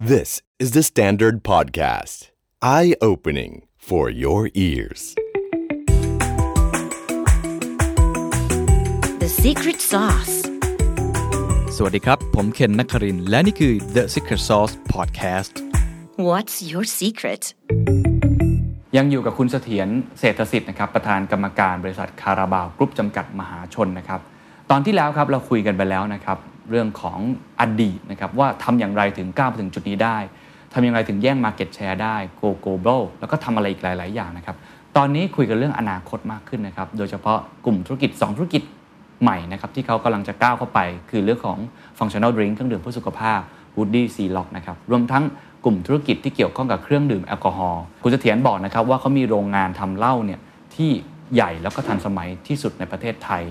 This is the Standard Podcast. Eye opening for your ears. The secret sauce. สวัสดีครับ ผมเคนนักครินทร์และนี่คือ The Secret Sauce Podcast What's your secret? ยังอยู่กับคุณเสถียรเศรษฐสิทธิ์นะครับ ประธานกรรมการบริษัทคาราบาวกรุ๊ปจำกัดมหาชนนะครับ ตอนที่แล้วครับเราคุยกันไปแล้วนะครับ เรื่องของอดีตนะครับว่าทำอย่างไรถึงก้าวมาถึงจุดนี้ได้ทำอย่างไรถึงแย่ง Market Share ได้ Go Global แล้วก็ทำอะไรอีกหลาย ๆ อย่างนะครับ ตอนนี้คุยกันเรื่องอนาคตมากขึ้นนะครับ โดยเฉพาะกลุ่มธุรกิจ 2 ธุรกิจใหม่นะครับที่เขากำลังจะก้าวเข้าไป คือเรื่องของ Functional Drink เครื่องดื่มเพื่อสุขภาพ Woody C Lock นะครับ รวมทั้งกลุ่มธุรกิจที่เกี่ยวข้องกับเครื่องดื่มแอลกอฮอล์ คุณเสถียรบอกนะครับว่าเขามีโรงงานทำเหล้าเนี่ยที่ใหญ่แล้วก็ทันสมัยที่สุดในประเทศไทย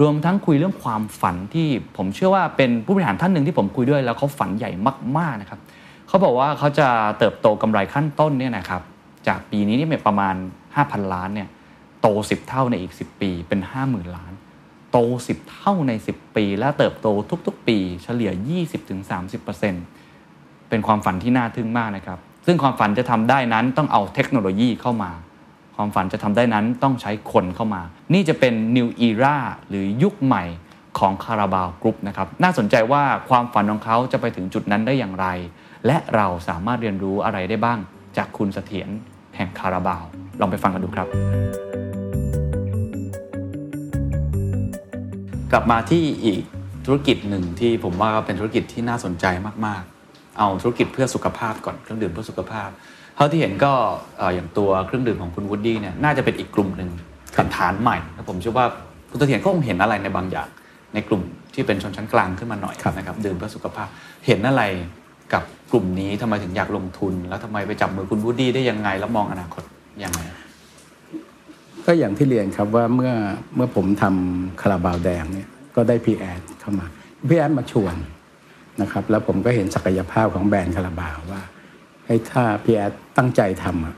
รวมทั้งคุยเรื่องความฝันที่ผมเชื่อว่าเป็นผู้บริหารท่านหนึ่งที่ผมคุยด้วย แล้วเขาฝันใหญ่มากๆนะครับเขาบอกว่าเขาจะเติบโตกำไรขั้นต้นเนี่ยนะครับจากปีนี้เนี่ยประมาณ 5,000 ล้านเนี่ยโต 10 เท่าในอีก 10 ปีเป็น 50,000 ล้าน โต 10 เท่าใน 10 ปี และเติบโตทุกๆ ปี เฉลี่ย 20-30%เป็นความฝันที่น่าทึ่งมากนะครับซึ่งความฝันจะทำได้นั้นต้องเอาเทคโนโลยีเข้ามา ความฝันจะทำได้นั้นต้องใช้คนเข้ามา นี่จะเป็น New Era หรือยุคใหม่ของคาราบาวกรุ๊ปนะครับ น่าสนใจว่าความฝันของเขาจะไปถึงจุดนั้นได้อย่างไร และเราสามารถเรียนรู้อะไรได้บ้าง จากคุณเสถียรแห่งคาราบาว ลองไปฟังกันดูครับ กลับมาที่อีกธุรกิจหนึ่งที่ผมว่าเป็นธุรกิจที่น่าสนใจมากๆ เอาธุรกิจเพื่อสุขภาพก่อนเครื่องดื่มเพื่อสุขภาพ เท่าที่เห็นก็เอ่ออย่างตัวเครื่องดื่มของคุณวูดดี้เนี่ยน่าจะเป็นอีกกลุ่มหนึ่งเป็นฐานใหม่และผมเชื่อว่าคุณเสถียรก็คงเห็นอะไรในบางอย่าง ในกลุ่มที่เป็นชนชั้นกลางขึ้นมาหน่อยนะครับดื่มเพื่อสุขภาพเห็นอะไรกับกลุ่มนี้ทำไมถึงอยากลงทุน แล้วทำไมไปจับมือคุณวูดดี้ได้ยังไงแล้วมองอนาคตยังไงก็อย่างที่เรียนครับว่าเมื่อเมื่อผมทำคาราบาวแดงเนี่ยก็ได้พี่แอ๊ดเข้ามาพี่แอ๊ดมาชวนนะครับแล้วผมก็เห็นศักยภาพของแบรนด์คาราบาวว่า ให้ยถ้าพี่แอ๊ดตั้งใจทำอะ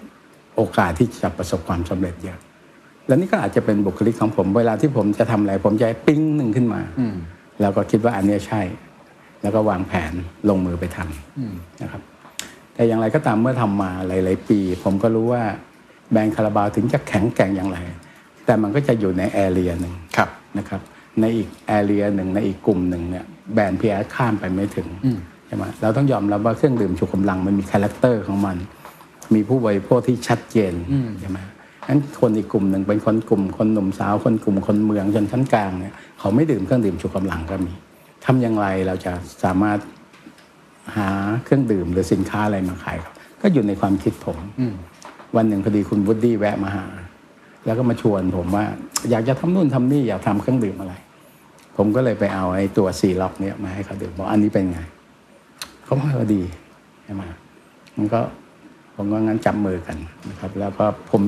โอกาสที่จะประสบความสำเร็จเยอะแล้วนี่ก็อาจจะเป็นบุคลิกของผม เวลาที่ผมจะทำอะไร ผมจะปิ้งหนึ่งขึ้นมาแล้วก็คิดว่าอันเนี้ยใช่ แล้วก็วางแผนลงมือไปทำนะครับ แต่อย่างไรก็ตามเมื่อทำมาหลาย ๆ ปี ผมก็รู้ว่าแบรนด์คาราบาวถึงจะแข็งแกร่งอย่างไร แต่มันก็จะอยู่ใน area หนึ่งครับนะครับ ในอีก area หนึ่งในอีกกลุ่มหนึ่งเนี่ยแบรนด์พี่แอ๊ดข้ามไปไม่ถึง ใช่ไหมเราต้องยอมรับว่าเครื่องดื่มชูกำลังมันมีคาแรคเตอร์ของมัน มีผู้บริโภคที่ชัดเจนใช่ไหมงั้นคนอีกกลุ่มหนึ่งเป็นคนกลุ่มคนหนุ่มสาวคนกลุ่มคนเมืองชนชั้นกลางเนี่ยเขาไม่ดื่มเครื่องดื่มชูกำลังก็มีทำอย่างไรเราจะสามารถหาเครื่องดื่มหรือสินค้าอะไรมาขายครับก็อยู่ในความคิดผมวันหนึ่งพอดีคุณวูดดี้แวะมาหา แล้วก็มาชวนผมว่า อยากจะทำนู่นทำนี่อยากทำเครื่องดื่มอะไร ผมก็เลยไปเอาไอ้ตัว C Lock เนี่ยมาให้เขาดื่มบอกอันนี้เป็นไง เขาบอกว่าดีใช่ไหมมันก็ผมก็งั้นจับมือกันนะครับ แล้วก็ผม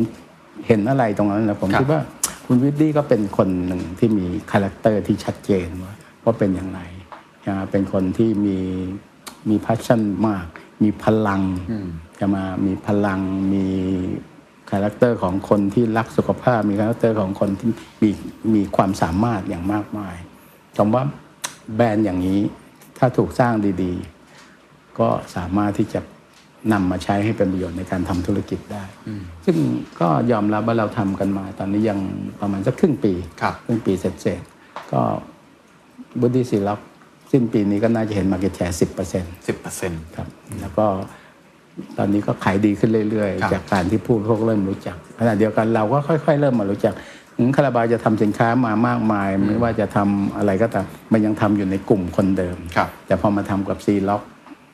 เห็นอะไรตรงนั้นแล้วผมคิดว่าคุณวูดดี้ก็เป็นคนหนึ่งที่มีคาแรคเตอร์ที่ชัดเจนว่าว่าเป็นอย่างไรนะเป็นคนที่มีมี passion มาก มีพลังจะมามีพลังมีคาแรคเตอร์ของคนที่รักสุขภาพ มีคาแรคเตอร์ของคนที่มีมีความสามารถอย่างมากมายผมว่าแบรนด์อย่างนี้ถ้าถูกสร้างดี ๆ ก็สามารถที่จะนำมาใช้ให้เป็นประโยชน์ในการทำธุรกิจได้ ซึ่งก็ยอมรับว่าเราทำกันมา ตอนนี้ยังประมาณสักครึ่งปีครับครึ่งปีเสร็จๆก็วูดดี้ C Lockสิ้นปีนี้ก็น่าจะเห็น market share สิบเปอร์เซ็นต์สิบเปอร์เซ็นต์ครับแล้วก็ตอนนี้ก็ขายดีขึ้นเรื่อยครับๆจากการที่ผู้บริโภคเริ่มรู้จักขณะเดียวกันเราก็ค่อย ๆ เริ่มมารู้จักถึงคาราบาวจะทำสินค้ามามากมาย ไม่ว่าจะทำอะไรก็ตามมันยังทำอยู่ในกลุ่มคนเดิมครับแต่พอมาทำกับ C Lock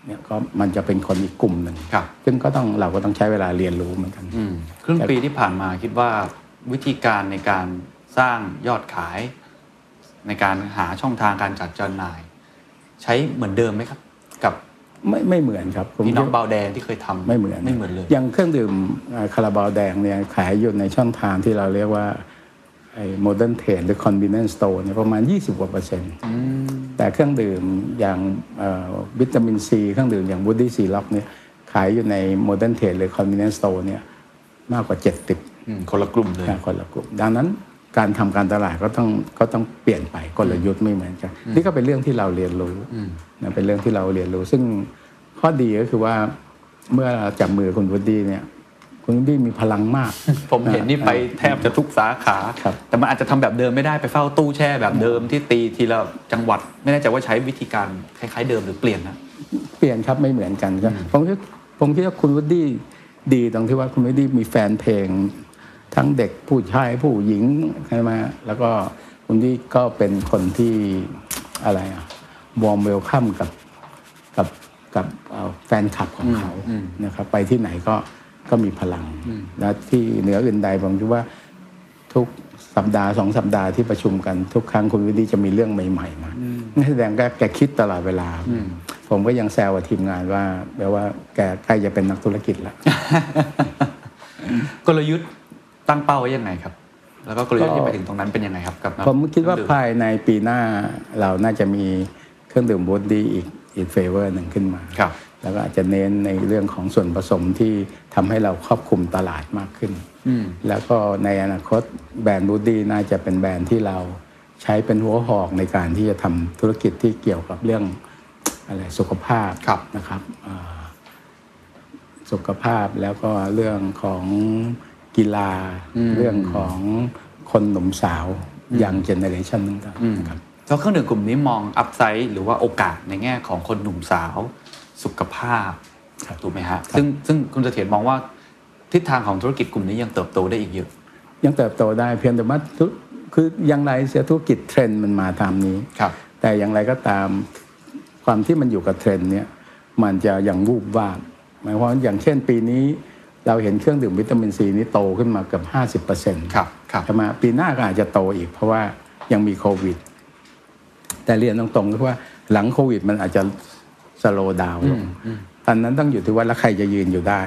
เนี่ยก็มันจะเป็นคนอีกกลุ่มหนึ่งครับซึ่งก็ต้องเราก็ต้องใช้เวลาเรียนรู้เหมือนกันอืมครึ่งปีที่ผ่านมาคิดว่าวิธีการในการสร้างยอดขาย ในการหาช่องทางการจัดจำหน่าย ใช้เหมือนเดิมไหมครับ กับไม่ไม่เหมือนครับผมพี่น้องคาราบาวแดงที่เคยทำไม่เหมือนไม่เหมือนเลยอย่างเครื่องดื่มอ่าคาราบาวแดงเนี่ยขายอยู่ในช่องทางที่เราเรียกว่า ไอ้ modern trade หรือ convenience store เนี่ยประมาณ 20กว่าเปอร์เซ็นต์แต่เครื่องดื่มอย่างเอ่อวิตามินซีเครื่องดื่มอย่างบูดี้ซีล็อกเนี่ยขายอยู่ในโมเดิร์นเทรดหรือคอน v e เ n น e ์สโตร์เนี่ยมากกว่า 70อืมคนละกลุ่มเลยคนละกลุ่ม ดังนั้นการทำการตลาดก็ต้องก็ต้องเปลี่ยนไปกลยุทธ์ไม่เหมือนกันนี่ก็เป็นเรื่องที่เราเรียนรู้นะเป็นเรื่องที่เราเรียนรู้ ซึ่งข้อข้อดีก็คือว่าเมื่อจับมือคุณวูดดี้เนี่ย คุณวูดดี้มีพลังมาก ผมเห็นนี่ไปแทบจะทุกสาขาครับแต่มันอาจจะทำแบบเดิมไม่ได้ไปเฝ้าตู้แช่แบบเดิมที่ตีทีละจังหวัด ไม่แน่ใจว่าใช้วิธีการคล้ายๆเดิมหรือเปลี่ยนนะเปลี่ยนครับไม่เหมือนกันครับผมคิดผมคิดว่าคุณวูดดี้ดีตรงที่ว่าคุณวูดดี้มีแฟนเพลง ทั้งเด็กผู้ชายผู้หญิงใช่ไหมแล้วก็คุณวูดดี้ก็เป็นคนที่อะไรอะ warm welcome กับกับกับเอ่อแฟนคลับของเขานะครับไปที่ไหนก็ ก็มีพลังและที่เหนืออื่นใดผมคิดว่าทุกสัปดาห์สองสัปดาห์ที่ประชุมกันทุกครั้งคุณวูดดี้จะมีเรื่องใหม่ๆมานั่นแสดงว่าแกคิดตลอดเวลา ผมก็ยังแซวกับทีมงานว่าแปลว่าแกใกล้จะเป็นนักธุรกิจแล้วกลยุทธ์ตั้งเป้าไว้ยังไงครับ แล้วก็กลยุทธ์ที่ไปถึงตรงนั้นเป็นยังไงครับกับผมคิดว่าเครื่องภายในปีหน้าเราน่าจะมีเครื่องดื่มวูดดี้อีกอีก flavor หนึ่งขึ้นมาครับ แล้วก็อาจจะเน้นในเรื่องของส่วนผสมที่ทำให้เราครอบคลุมตลาดมากขึ้น แล้วก็ในอนาคตแบรนด์วูดดี้น่าจะเป็นแบรนด์ที่เราใช้เป็นหัวหอกในการที่จะทำธุรกิจที่เกี่ยวกับเรื่องอะไรสุขภาพครับนะครับอ่าสุขภาพแล้วก็เรื่องของกีฬาเรื่องของคนหนุ่มสาว young generation ต่างๆนะครับแล้วเครื่องดื่มกลุ่มนี้มอง upside หรือว่าโอกาสในแง่ของคนหนุ่มสาว สุขภาพถูกไหมฮะซึ่งซึ่งคุณเสถียรมองว่าทิศทางของธุรกิจกลุ่มนี้ยังเติบโตได้อีกเยอะยังเติบโตได้เพียงแต่ว่าธุคืออย่างไรเสียธุรกิจเทรนด์มันมาตามนี้ครับ แต่อย่างไรก็ตามความที่มันอยู่กับเทรนด์เนี่ยมันจะยังวูบวาบหมายความว่าอย่างเช่นปีนี้เราเห็นเครื่องดื่มวิตามินซีนี้โตขึ้นมาเกือบห้าสิบเปอร์เซ็นต์ครับครับใช่ไหมปีหน้าก็อาจจะโตอีกเพราะว่ายังมีโควิด แต่เรียนตรงๆก็ว่าหลังโควิด มันอาจจะส โลว์ดาวน์ลงตอนนั้นต้องอยู่ที่ว่าแล้วใครจะยืนอยู่ได้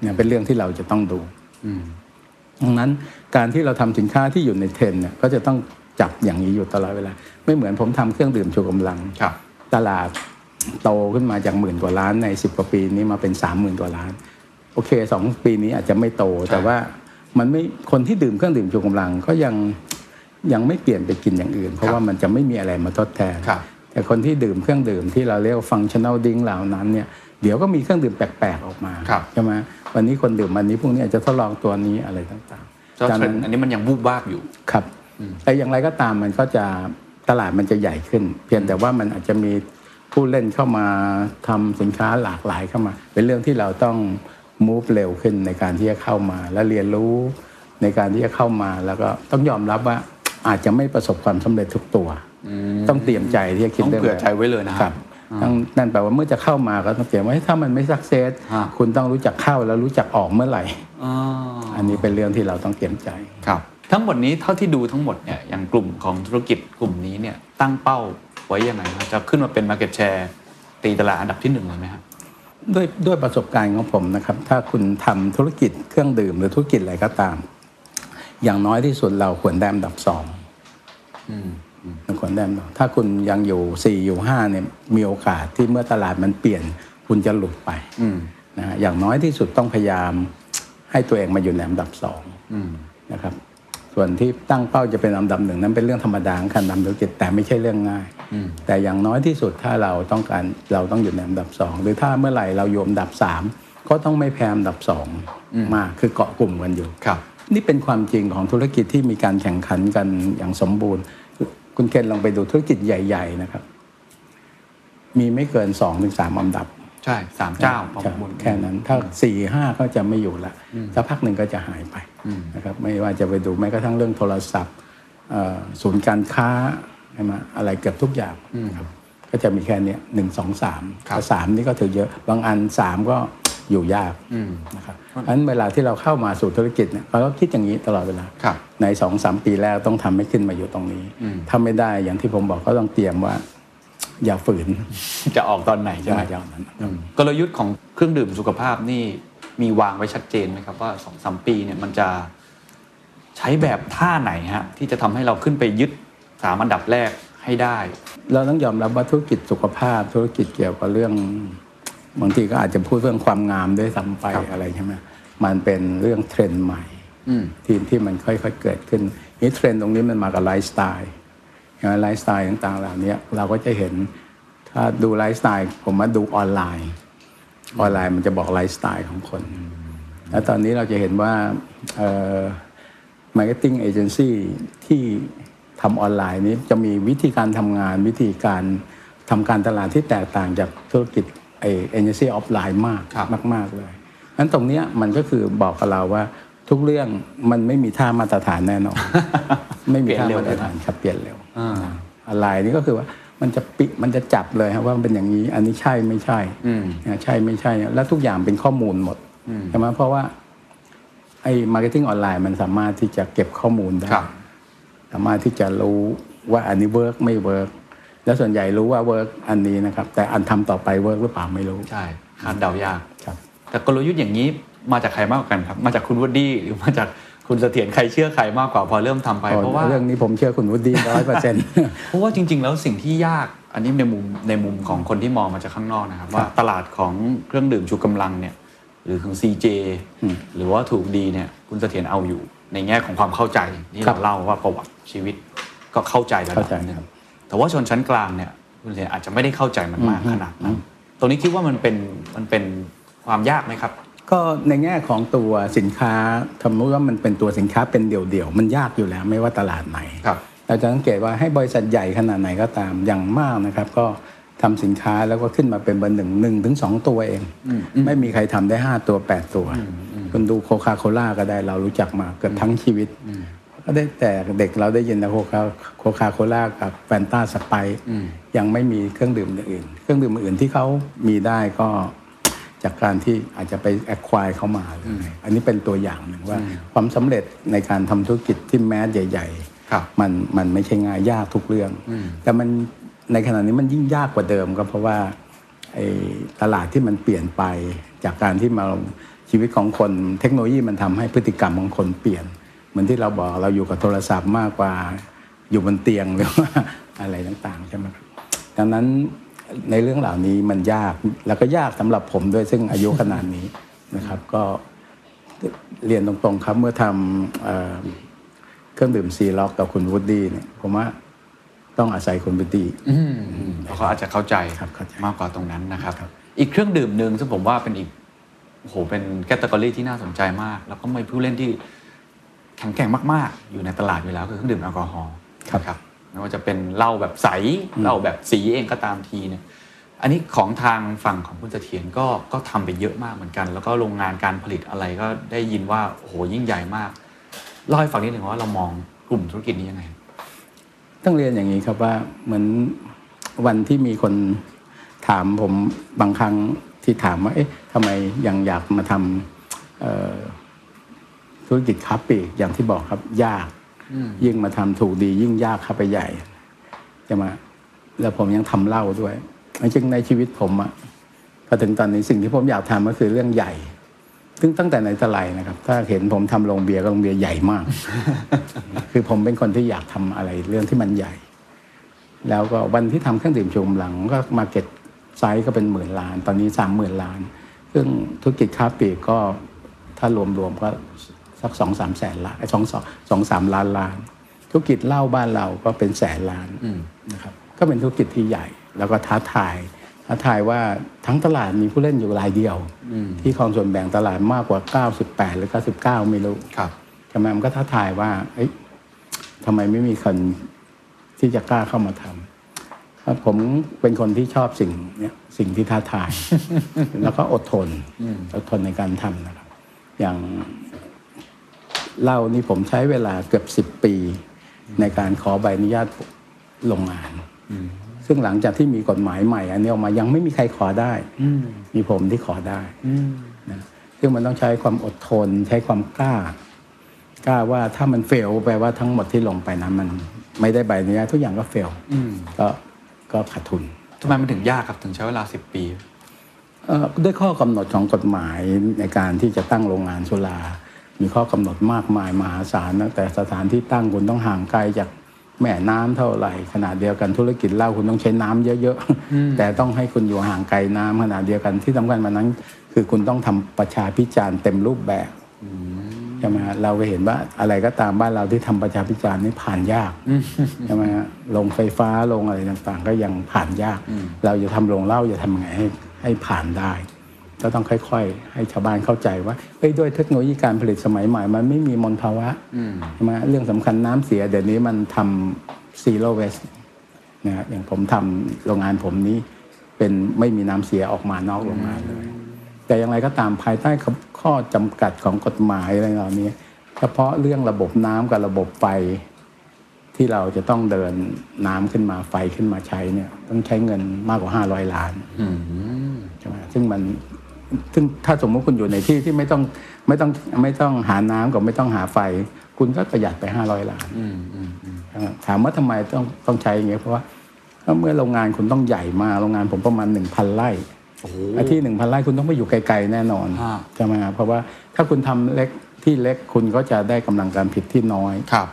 เนี่ยเป็นเรื่องที่เราจะต้องดูดังนั้นการที่เราทำสินค้าที่อยู่ในเทรนด์เนี่ยก็จะต้องจับอย่างนี้อยู่ตลอดเวลา ไม่เหมือนผมทำเครื่องดื่มชูกำลังครับตลาดโตขึ้นมาจากหมื่นกว่าล้านในสิบกว่าปีนี้มาเป็นสามหมื่นกว่าล้าน โอเคสองปีนี้อาจจะไม่โต แต่ว่ามันไม่คนที่ดื่มเครื่องดื่มชูกำลังก็ยังยังไม่เปลี่ยนไปกินอย่างอื่น เพราะว่ามันจะไม่มีอะไรมาทดแทนครับ แต่คนที่ดื่มเครื่องดื่มที่เราเรียกว่าฟังชั่น a ลดิ้งเหล่านั้นเนี่ยเดี๋ยวก็มีเครื่องดื่มแปลกๆออกมาครับใช่ไหมวันนี้คนดื่มวันนี้พรุ่งนี้อาจจะทดลองตัวนี้อะไรต่างเจ้าๆจากเทรนนั้นด์อันนี้มันยังวูบวาบอยู่ครับ แต่อย่างไรก็ตามมันก็จะตลาดมันจะใหญ่ขึ้น เพียงแต่ว่ามันอาจจะมีผู้เล่นเข้ามาทำสินค้าหลากหลายเข้ามา เป็นเรื่องที่เราต้อง move เร็วขึ้นในการที่จะเข้ามาและเรียนรู้ในการที่จะเข้ามาแล้วก็ต้องยอมรับว่าอาจจะไม่ประสบความสำเร็จทุกตัว ต้องเตรียมใจที่จะคิดต้องเรื่องเผื่อใจไว้เลยนะคครัรับบต้องนั่นแปลว่าเมื่อจะเข้ามาก็ต้องเตรียมไว้ถ้ามันไม่สักเซสฮะคุณต้องรู้จักเข้าแล้วรู้จักออกเมื่อไหร่อ๋ออันนี้เป็นเรื่องที่เราต้องเตรียมใจครับ ทั้งหมดนี้เท่าที่ดูทั้งหมดเนี่ยอย่างกลุ่มของธุรกิจกลุ่มนี้เนี่ยตั้งเป้าไว้ยังไงครับจะขึ้นมาเป็น Market Share ตีตลาดอันดับที่หนึ่งเลยไหมครับด้วยด้วยประสบการณ์ของผมนะครับ ถ้าคุณทำธุรกิจเครื่องดื่มหรือธุรกิจอะไรก็ตาม อย่างน้อยที่สุดเราควรได้อันดับสอง เราควรได้อันดับถ้าคุณยังอยู่สี่อยู่ห้าเนี่ยมีโอกาสที่เมื่อตลาดมันเปลี่ยนคุณจะหลุดไปนะฮะอย่างน้อยที่สุดต้องพยายามให้ตัวเองมาอยู่ในอันดับสองนะครับ ส่วนที่ตั้งเป้าจะเป็นอันดับหนึ่งนั้นเป็นเรื่องธรรมดาของการทำธุรกิจแต่ไม่ใช่เรื่องง่าย แต่อย่างน้อยที่สุดถ้าเราต้องการเราต้องอยู่ในอันดับสองหรือถ้าเมื่อไหร่เราอยู่อันดับสามก็ต้องไม่แพ้อันดับสองมากคือเกาะกลุ่มกันอยู่ครับ นี่เป็นความจริงของธุรกิจที่มีการแข่งขันกันอย่างสมบูรณ์ คุณเคนลองไปดูธุรกิจใหญ่ ๆ นะครับ มีไม่เกินสองถึงสามอันดับ ใช่สามเจ้าประใช่มูลแค่นั้น ถ้าสี่ห้าก็จะไม่อยู่ละสักพักหนึ่งก็จะหายไปนะครับ ไม่ว่าจะไปดูแม้กระทั่งเรื่องโทรศัพท์เอ่อศูนย์การค้าใช่ไหมอะไรเกือบทุกอย่างนะครับก็จะมีแค่เนี้ยหนึ่งสองสามครับแต่สามนี่ก็ถือเยอะ บางอันสามก็ อยู่ยากนะครับเพราะฉะนั้นเวลาที่เราเข้ามาสู่ธุรกิจเนี่ยเราก็คิดอย่างนี้ตลอดเวลาครับในสองสามปีแรกต้องทำให้ขึ้นมาอยู่ตรงนี้ ถ้าไม่ได้อย่างที่ผมบอกก็ต้องเตรียมว่า อย่าฝืนจะออกตอนไหนใช่ไหมอย่างนั้นกลยุทธ์ของเครื่องดื่มสุขภาพนี่มีวางไว้ชัดเจนไหมครับว่าสองสามปีเนี่ยมันจะใช้แบบท่าไหนฮะที่จะทำให้เราขึ้นไปยึดสามอันดับแรกให้ได้ เราต้องยอมรับว่าธุรกิจสุขภาพธุรกิจเกี่ยวกับเรื่อง บางทีก็อาจจะพูดเรื่องความงามด้วยซ้ำไปครับอะไรใช่ไหมมันเป็นเรื่องเทรนด์ใหม่อืมที่ที่มันค่อยๆเกิดขึ้นนี่เทรนด์ตรงนี้มันมากับไลฟ์สไตล์อย่างไลฟ์สไตล์ต่างๆเหล่านี้เราก็จะเห็นเทรนด์ถ้าดูไลฟ์สไตล์ผมมาดูออนไลน์ ออนไลน์มันจะบอกไลฟ์สไตล์ของคน แล้วตอนนี้เราจะเห็นว่าเอ่อ marketing agency ที่ทำออนไลน์นี้จะมีวิธีการทำงานวิธีการทำการตลาดที่แตกต่างจากธุรกิจ ไอ้ agency offline มากครับมาก ๆ เลยนั้นตรงเนี้ยมันก็คือบอกกับเราว่าทุกเรื่องมันไม่มีท่ามาตรฐานแน่นอนไม่มีท่ามาตรฐานครับเปลี่ยนเร็วอ่านะออนไลน์นี่ก็คือว่ามันจะปิมันจะจับเลยครับว่ามันเป็นอย่างนี้ อันนี้ใช่ไม่ใช่อืมนะใช่ไม่ใช่ แล้วทุกอย่างเป็นข้อมูลหมดใช่ไหมเพราะว่าไอ้ marketing ออนไลน์มันสามารถที่จะเก็บข้อมูลได้ครับสามารถที่จะรู้ว่าอันนี้ work ไม่ work แล้วส่วนใหญ่รู้ว่า work อันนี้นะครับ แต่อันทำต่อไป work หรือเปล่าไม่รู้ใช่คาดเดายากครับ แต่กลยุทธ์อย่างนี้มาจากใครมากกว่ากันครับ มาจากคุณวูดดี้หรือมาจากคุณเสถียรใครเชื่อใครมากกว่าพอเริ่มทำไปเพราะว่าเรื่องนี้ผมเชื่อคุณวูดดี้ร้อยเปอร์เซ็นต์เพราะว่าจริง ๆ แล้วสิ่งที่ยากอันนี้ในมุมในมุมของคนที่มองมาจากข้างนอกนะครับ ว่าตลาดของเครื่องดื่มชูกำลังเนี่ยหรือของ CJ หรือว่าถูกดีเนี่ยคุณเสถียรเอาอยู่ ในแง่ของความเข้าใจที่ครัเราบเล่าว่าประวัติชีวิตก็เข้าใจระดับเข้าใจหนึงครับ แต่ว่าชนชั้นกลางเนี่ยคุณเสถียรอาจจะไม่ได้เข้าใจมันมากขนาดนั้นตรงนี้คิดว่ามันเป็นมันเป็นความยากไหมครับ ก็ในแง่ของตัวสินค้าสมมติว่ามันเป็นตัวสินค้าเป็นเดี่ยวๆมันยากอยู่แล้วไม่ว่าตลาดไหนครับเราจะสังเกตว่าให้บริษัทใหญ่ขนาดไหนก็ตามอย่างมากนะครับ ก็ทำสินค้าแล้วก็ขึ้นมาเป็นเบอร์หนึ่งหนึ่งถึงสองตัวเอง ไม่มีใครทำได้ห้าตัวแปดตัว คุณดูโคคาโคล่าก็ได้เรารู้จักมาเกือบทั้งชีวิต ก็ได้แต่เด็กเราได้ยินนะโคคาโคคาโคล่ากับแฟนตาสไปยังไม่มีเครื่องดื่มอย่างอื่น เครื่องดื่มอื่นที่เขามีได้ก็จากการที่อาจจะไปแอคควายเข้ามาเลยอันนี้เป็นตัวอย่างหนึ่งว่า ความสำเร็จในการทำธุรกิจที่แมสใหญ่ๆครับมันมันไม่ใช่ง่ายยากทุกเรื่อง แต่มันในขณะนี้มันยิ่งยากกว่าเดิมก็เพราะว่าไอ้ตลาดที่มันเปลี่ยนไปจากการที่มาชีวิตของคนเทคโนโลยีมันทำให้พฤติกรรมของคนเปลี่ยน เหมือนที่เราบอกเราอยู่กับโทรศัพท์มากกว่าอยู่บนเตียงหรือว่าอะไรต่างๆใช่ไหมครับดังนั้นในเรื่องเหล่านี้มันยากแล้วก็ยากสำหรับผมด้วยซึ่งอายุขนาดนี้นะครับ ก็เรียนตรงๆครับเมื่อทำเอ่อเครื่องดื่ม C Lock กับคุณวูดดี้เนี่ยผมว่าต้องอาศัยคุณวูดดี้เขาอาจจะเข้าใจครับเข้าใจมากกว่าตรงนั้นนะครับ อีกเครื่องดื่มหนึ่งซึ่งผมว่าเป็นอีกโอ้โหเป็น category ที่น่าสนใจมาก แล้วก็มีผู้เล่นที่ แข็งแกร่งมากๆ อยู่ในตลาดอยู่แล้วคือเครื่องดื่มแอลกอฮอล์ครับไม่ว่าจะเป็นเหล้าแบบใสเหล้าแบบสีเองก็ตามทีเนี่ยอันนี้ของทางฝั่งของคุณเสถียรก็ก็ทำไปเยอะมากเหมือนกัน แล้วก็โรงงานการผลิตอะไรก็ได้ยินว่าโอ้โหยิ่งใหญ่มากเล่าให้ฟังนิดหนึ่งว่าเรามองกลุ่มธุรกิจนี้ยังไง ต้องเรียนอย่างนี้ครับว่าเหมือนวันที่มีคนถามผมบางครั้งที่ถามว่าเอ๊ะทำไมยังอยากมาทำเอ่อ ธุรกิจค้าปลีกอย่างที่บอกครับยาก ยิ่งมาทำถูกดี ยิ่งยากเข้าไปใหญ่ใช่ไหมแล้วผมยังทำเหล้าด้วยจริงๆในชีวิตผมอะพอถึงตอนนี้สิ่งที่ผมอยากทำก็คือเรื่องใหญ่ ซึ่งตั้งแต่ไหนแต่ไรนะครับ ถ้าเห็นผมทำโรงเบียร์ก็โรงเบียร์ใหญ่มาก คือผมเป็นคนที่อยากทำอะไรเรื่องที่มันใหญ่ แล้วก็วันที่ทำเครื่องดื่มชูกำลังก็ market size ก็เป็นหมื่นล้าน ตอนนี้สามหมื่นล้าน ซึ่งธุรกิจค้าปลีกก็ถ้ารวมๆก็ สักสองสามแสนล้านไอ้สองสองสองสามล้านล้าน ธุรกิจเหล้าบ้านเราก็เป็นแสนล้านนะครับก็เป็นธุรกิจที่ใหญ่ แล้วก็ท้าทายท้าทายว่าทั้งตลาดมีผู้เล่นอยู่รายเดียว ที่ครองส่วนแบ่งตลาดมากกว่า 98 หรือ 99 ไม่รู้ครับใช่ไหมมันก็ท้าทายว่าเอ้ยทำไมไม่มีคนที่จะกล้าเข้ามาทำครับผมเป็นคนที่ชอบสิ่งเนี้ยสิ่งที่ท้าทาย แล้วก็อดทนอดทนในการทำนะครับ อย่าง เหล้านี่ผมใช้เวลาเกือบสิบปี ในการขอใบอนุญาตโรงงาน ซึ่งหลังจากที่มีกฎหมายใหม่อันนี้ออกมายังไม่มีใครขอได้มีผมที่ขอได้นะซึ่งมันต้องใช้ความอดทน ใช้ความกล้ากล้าว่าถ้ามันเฟลแปลว่าทั้งหมดที่ลงไปนั้นมันไม่ได้ใบอนุญาตทุกอย่างก็เฟลก็ก็ขาดทุนทำไมมันถึงยากครับถึงใช้เวลา10ปีเอ่อด้วยข้อกำหนดของกฎหมายในการที่จะตั้งโรงงานสุรา มีข้อกำหนดมากมายมหาศาลตั้งแต่สถานที่ตั้งคุณต้องห่างไกลจากแม่น้ำเท่าไหร่ขนาดเดียวกันธุรกิจเหล้าคุณต้องใช้น้ำเยอะๆ แต่ต้องให้คุณอยู่ห่างไกลน้ำขนาดเดียวกันที่สำคัญมานั้น คือคุณต้องทำประชาพิจารณ์เต็มรูปแบบใช่ไหมฮะเราก็เห็นว่าอะไรก็ตามบ้านเราที่ทำประชาพิจารณ์นี่ผ่านยากใช่ไหมฮะลงไฟฟ้าลงอะไรต่างๆ ก็ยังผ่านยาก เราจะทำโรงเหล้าจะทำยังไงให้ให้ผ่านได้ ก็ต้องค่อยๆ ให้ชาวบ้านเข้าใจว่าเฮ้ยด้วยเทคโนโลยีการผลิตสมัยใหม่ มันไม่มีมลภาวะใช่ไหมเรื่องสำคัญน้ำเสีย เดี๋ยวนี้มันทำซีโร่เวสนะฮะอย่างผมทำโรงงานผมนี้เป็นไม่มีน้ำเสียออกมานอกโรงงานเลย แต่อย่างไรก็ตามภายใต้ข้อจำกัดของกฎหมายอะไรเหล่านี้เฉพาะเรื่องระบบน้ำกับระบบไฟที่เราจะต้องเดินน้ำขึ้นมาไฟขึ้นมาใช้เนี่ย ต้องใช้เงินมากกว่า500ล้านใช่ไหมซึ่งมัน ซึ่งถ้าสมมติคุณอยู่ในที่ที่ไม่ต้องไม่ต้องไม่ต้องหาน้ำกับไม่ต้องหาไฟ คุณก็ประหยัดไป500ล้านนะครับถามว่าทำไมต้องต้องใช้อย่างเงี้ยเพราะว่าเมื่อโรงงานคุณต้องใหญ่มากโรงงานผมประมาณ1,000ไร่ไอ้ที่หนึ่งพันไร่คุณต้องไปอยู่ไกลๆแน่นอนฮะใช่ไหมครับเพราะว่าถ้าคุณทำเล็กที่เล็กคุณก็จะได้กำลังการผลิตที่น้อยครับ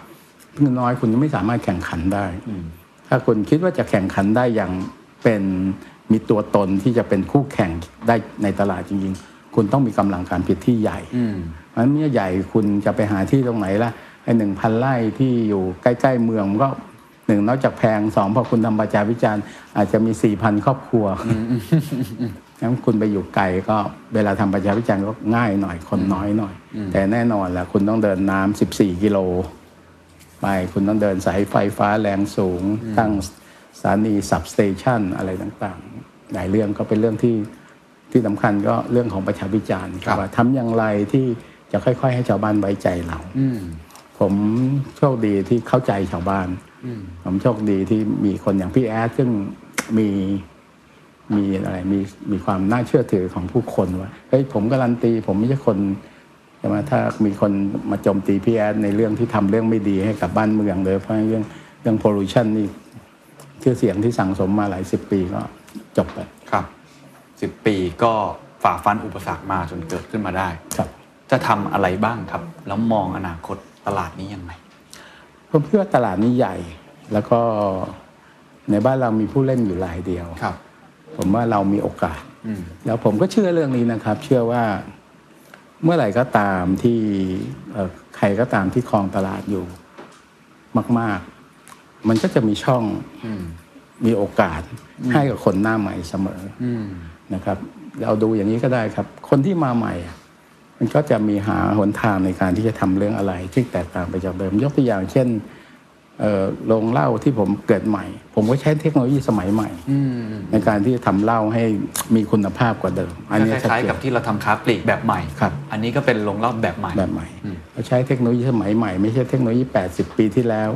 ที่น้อยคุณจะไม่สามารถแข่งขันได้ ถ้าคุณคิดว่าจะแข่งขันได้อย่างเป็น มีตัวตนที่จะเป็นคู่แข่งได้ในตลาดจริงๆ คุณต้องมีกำลังการผลิตที่ใหญ่อืมเพราะฉะนั้นเนี่ยใหญ่คุณจะไปหาที่ตรงไหนล่ะไอ้หนึ่งพันไร่ที่อยู่ใกล้ ๆ เมืองมันก็หนึ่งนอกจากแพงสองพอคุณทำประชาวิจารณ์อาจจะมีสี่พันครอบครัวงั้นคุณไปอยู่ไกลก็เวลาทำประชาวิจารณ์ก็ง่ายหน่อยคนน้อยหน่อย แต่แน่นอนแหละคุณต้องเดินน้ำสิบสี่กิโล ไปคุณต้องเดินสายไฟฟ้าแรงสูง ตั้งสถานีสับสเตชันอะไรต่างๆ หลายเรื่องก็เป็นเรื่องที่ที่สำคัญก็เรื่องของประชาพิจารณ์ครับว่าทำอย่างไรที่จะค่อย ๆ ให้ชาวบ้านไว้ใจเราอืมผมโชคดีที่เข้าใจชาวบ้านผมโชคดีที่มีคนอย่างพี่แอดซึ่งมีมีอะไรมีมีความน่าเชื่อถือของผู้คนว่าเฮ้ยผมการันตี ผมไม่ใช่คนใช่ไหมถ้ามีคนมาโจมตีพี่แอดในเรื่องที่ทำเรื่องไม่ดีให้กับบ้านเมืองเลยเพราะเรื่องเรื่อง pollution นี่ชื่อเสียงที่สั่งสมมาหลายสิบปีก็ จบไปครับสิบปีก็ฝ่าฟันอุปสรรคมาจนเกิดขึ้นมาได้ครับจะทำอะไรบ้างครับ แล้วมองอนาคตตลาดนี้ยังไงผมคิดว่าตลาดนี้ใหญ่ แล้วก็ในบ้านเรามีผู้เล่นอยู่รายเดียวครับ ผมว่าเรามีโอกาสอืมแล้วผมก็เชื่อเรื่องนี้นะครับ เชื่อว่าเมื่อไหร่ก็ตามที่เอ่อใครก็ตามที่ครองตลาดอยู่ มาก ๆ มันก็จะมีช่องอื มมีโอกาสให้กับคนหน้าใหม่เสมออืมนะครับ เราดูอย่างนี้ก็ได้ครับ คนที่มาใหม่อะมันก็จะมีหาหนทางในการที่จะทำเรื่องอะไร ที่แตกต่างไปจากเดิม ยกตัวอย่างเช่นเอ่อโรงเหล้าที่ผมเกิดใหม่ ผมก็ใช้เทคโนโลยีสมัยใหม่อืมในการที่จะทำเหล้าให้มีคุณภาพกว่าเดิม อันนี้คชัดล้ายเจๆนกับที่เราทำค้าปลีกแบบใหม่ครับ อันนี้ก็เป็นโรงเล่าแบบใหม่แบบใหม่อืม เราใช้เทคโนโลยีสมัยใหม่ไม่ใช่เทคโนโลยี 80 ปีที่แล้ว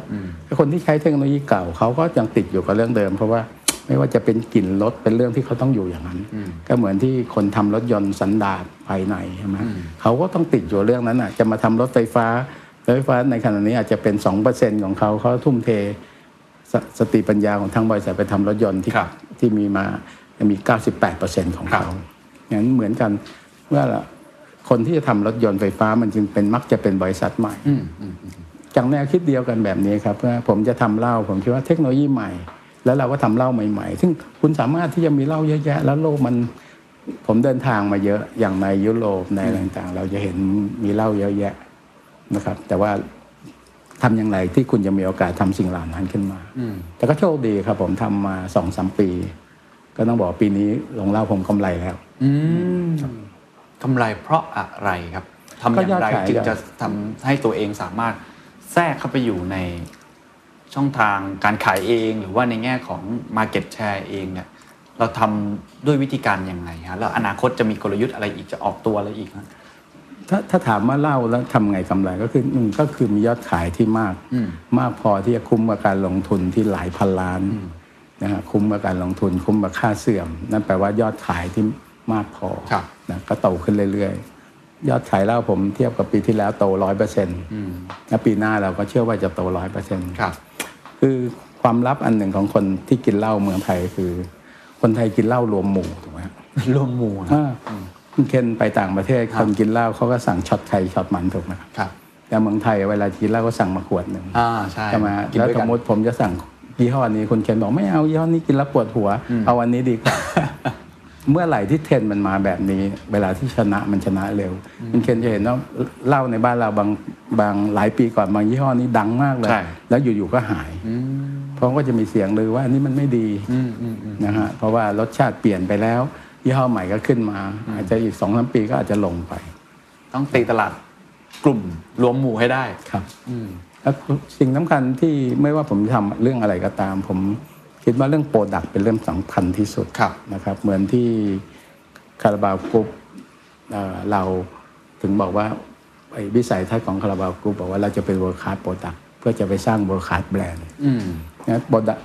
แต่คนที่ใช้เทคโนโลยีเก่าเขาก็ยังติดอยู่กับเรื่องเดิม เพราะว่าไม่ว่าจะเป็นกลิ่นรถเป็นเรื่องที่เขาต้องอยู่อย่างนั้น ก็เหมือนที่คนทำรถยนต์สันดาปภายในใช่ไหมเขาก็ต้องติดอยู่เรื่องนั้นอะจะมาทำรถไฟฟ้ารถไฟฟ้าในขณะนี้อาจจะเป็น 2%ของเขาเขาทุ่มเทสสติปัญญาของทางบริษัทไปทำรถยนต์ที่ครับที่มีมามี 98%ของเขางั้นเหมือนกันเมื่อ คนที่จะทำรถยนต์ไฟฟ้ามันจึงเป็นมักจะเป็นบริษัทใหม่จากแนวคิดเดียวกันแบบนี้ครับว่าผมจะทำเหล้าผมคิดว่าเทคโนโลยีใหม่ แล้วเราก็ทำเหล้าใหม่ ๆ ซึ่งคุณสามารถที่จะมีเหล้าเยอะแยะ แล้วโลกมันผมเดินทางมาเยอะอย่างในยุโรปในอะไรต่างๆ เราจะเห็นมีเหล้าเยอะแยะนะครับ แต่ว่าทำอย่างไรที่คุณจะมีโอกาสทำสิ่งเหล่านั้นขึ้นมา แต่ก็โชคดีครับ ผมทำมาสองสามปี ก็ต้องบอกปีนี้ลงเหล้าผมกำไรแล้ว อืม กำไรเพราะอะไรครับทำอย่างไรก็ยอดขายจึงครับจะทำให้ตัวเองสามารถแทรกเข้าไปอยู่ในช่องทางการขายเอง หรือว่าในแง่ของ Market Share เองเนี่ยเราทำด้วยวิธีการยังไงฮะแล้วอนาคตจะมีกลยุทธ์อะไรอีกจะออกตัวอะไรอีกฮะถ้าถ้าถามว่าเล่าแล้วทำไงกำไรก็คือหนึ่งก็คือมียอดขายที่มากอืมมากพอที่จะคุ้มกับการลงทุนที่หลายพันล้านนะฮะคุ้มกับการลงทุนคุ้มกับค่าเสื่อม นั่นแปลว่ายอดขายที่มากพอครับ นะก็โตขึ้นเรื่อยๆ ยอดขายเหล้าผมเทียบกับปีที่แล้วโตร้อยเปอร์เซ็นต์และปีหน้าเราก็เชื่อว่าจะโตร้อยเปอร์เซ็นต์ครับคือความลับอันหนึ่งของคนที่กินเหล้าเมืองไทยคือ คนไทยกินเหล้ารวมหมู่ถูกไหมฮะรวมหมู่นะอ่าคุณเคนไปต่างประเทศคนกินเหล้าเขาก็สั่งช็อตไข่ช็อตมันถูกไหมครับครับแต่เมืองไทยเวลากินเหล้าก็สั่งมาขวดหนึ่งอ่าใช่ใช่ไหมกินแล้วด้วยสกัมนมติผมจะสั่งยี่ห้อนี้คุณเคนบอกไม่เอายี่ห้อนี้กินแล้วปวดหัว เอาอันนี้ดีกว่า เมื่อไหร่ที่เทรนด์มันมาแบบนี้ เวลาที่ชนะมันชนะเร็ว มันเคนจะเห็นว่าเหล้าในบ้านเราบางบางหลายปีก่อนบางยี่ห้อนี้ดังมากเลยใช่แล้วอยู่ๆก็หายเพราะก็จะมีเสียงลือว่าอันนี้มันไม่ดีนะฮะเพราะว่ารสชาติเปลี่ยนไปแล้ว ยี่ห้อใหม่ก็ขึ้นมา อาจจะอีกสองสามปีก็อาจจะลงไป ต้องตีตลาดกลุ่มรวมหมู่ให้ได้ครับแล้วสิ่งสำคัญที่ไม่ว่าผมจะทำเรื่องอะไรก็ตามผม คิดว่าเรื่อง product เป็นเรื่องสำคัญที่สุดครับนะครับ เหมือนที่คาราบาวกรุ๊ปเอ่อเราถึงบอกว่าไอ้วิสัยทัศน์ของคาราบาวกรุ๊ปบอกว่าเราจะเป็น world class product เพื่อจะไปสร้าง world class brand อืมนะ product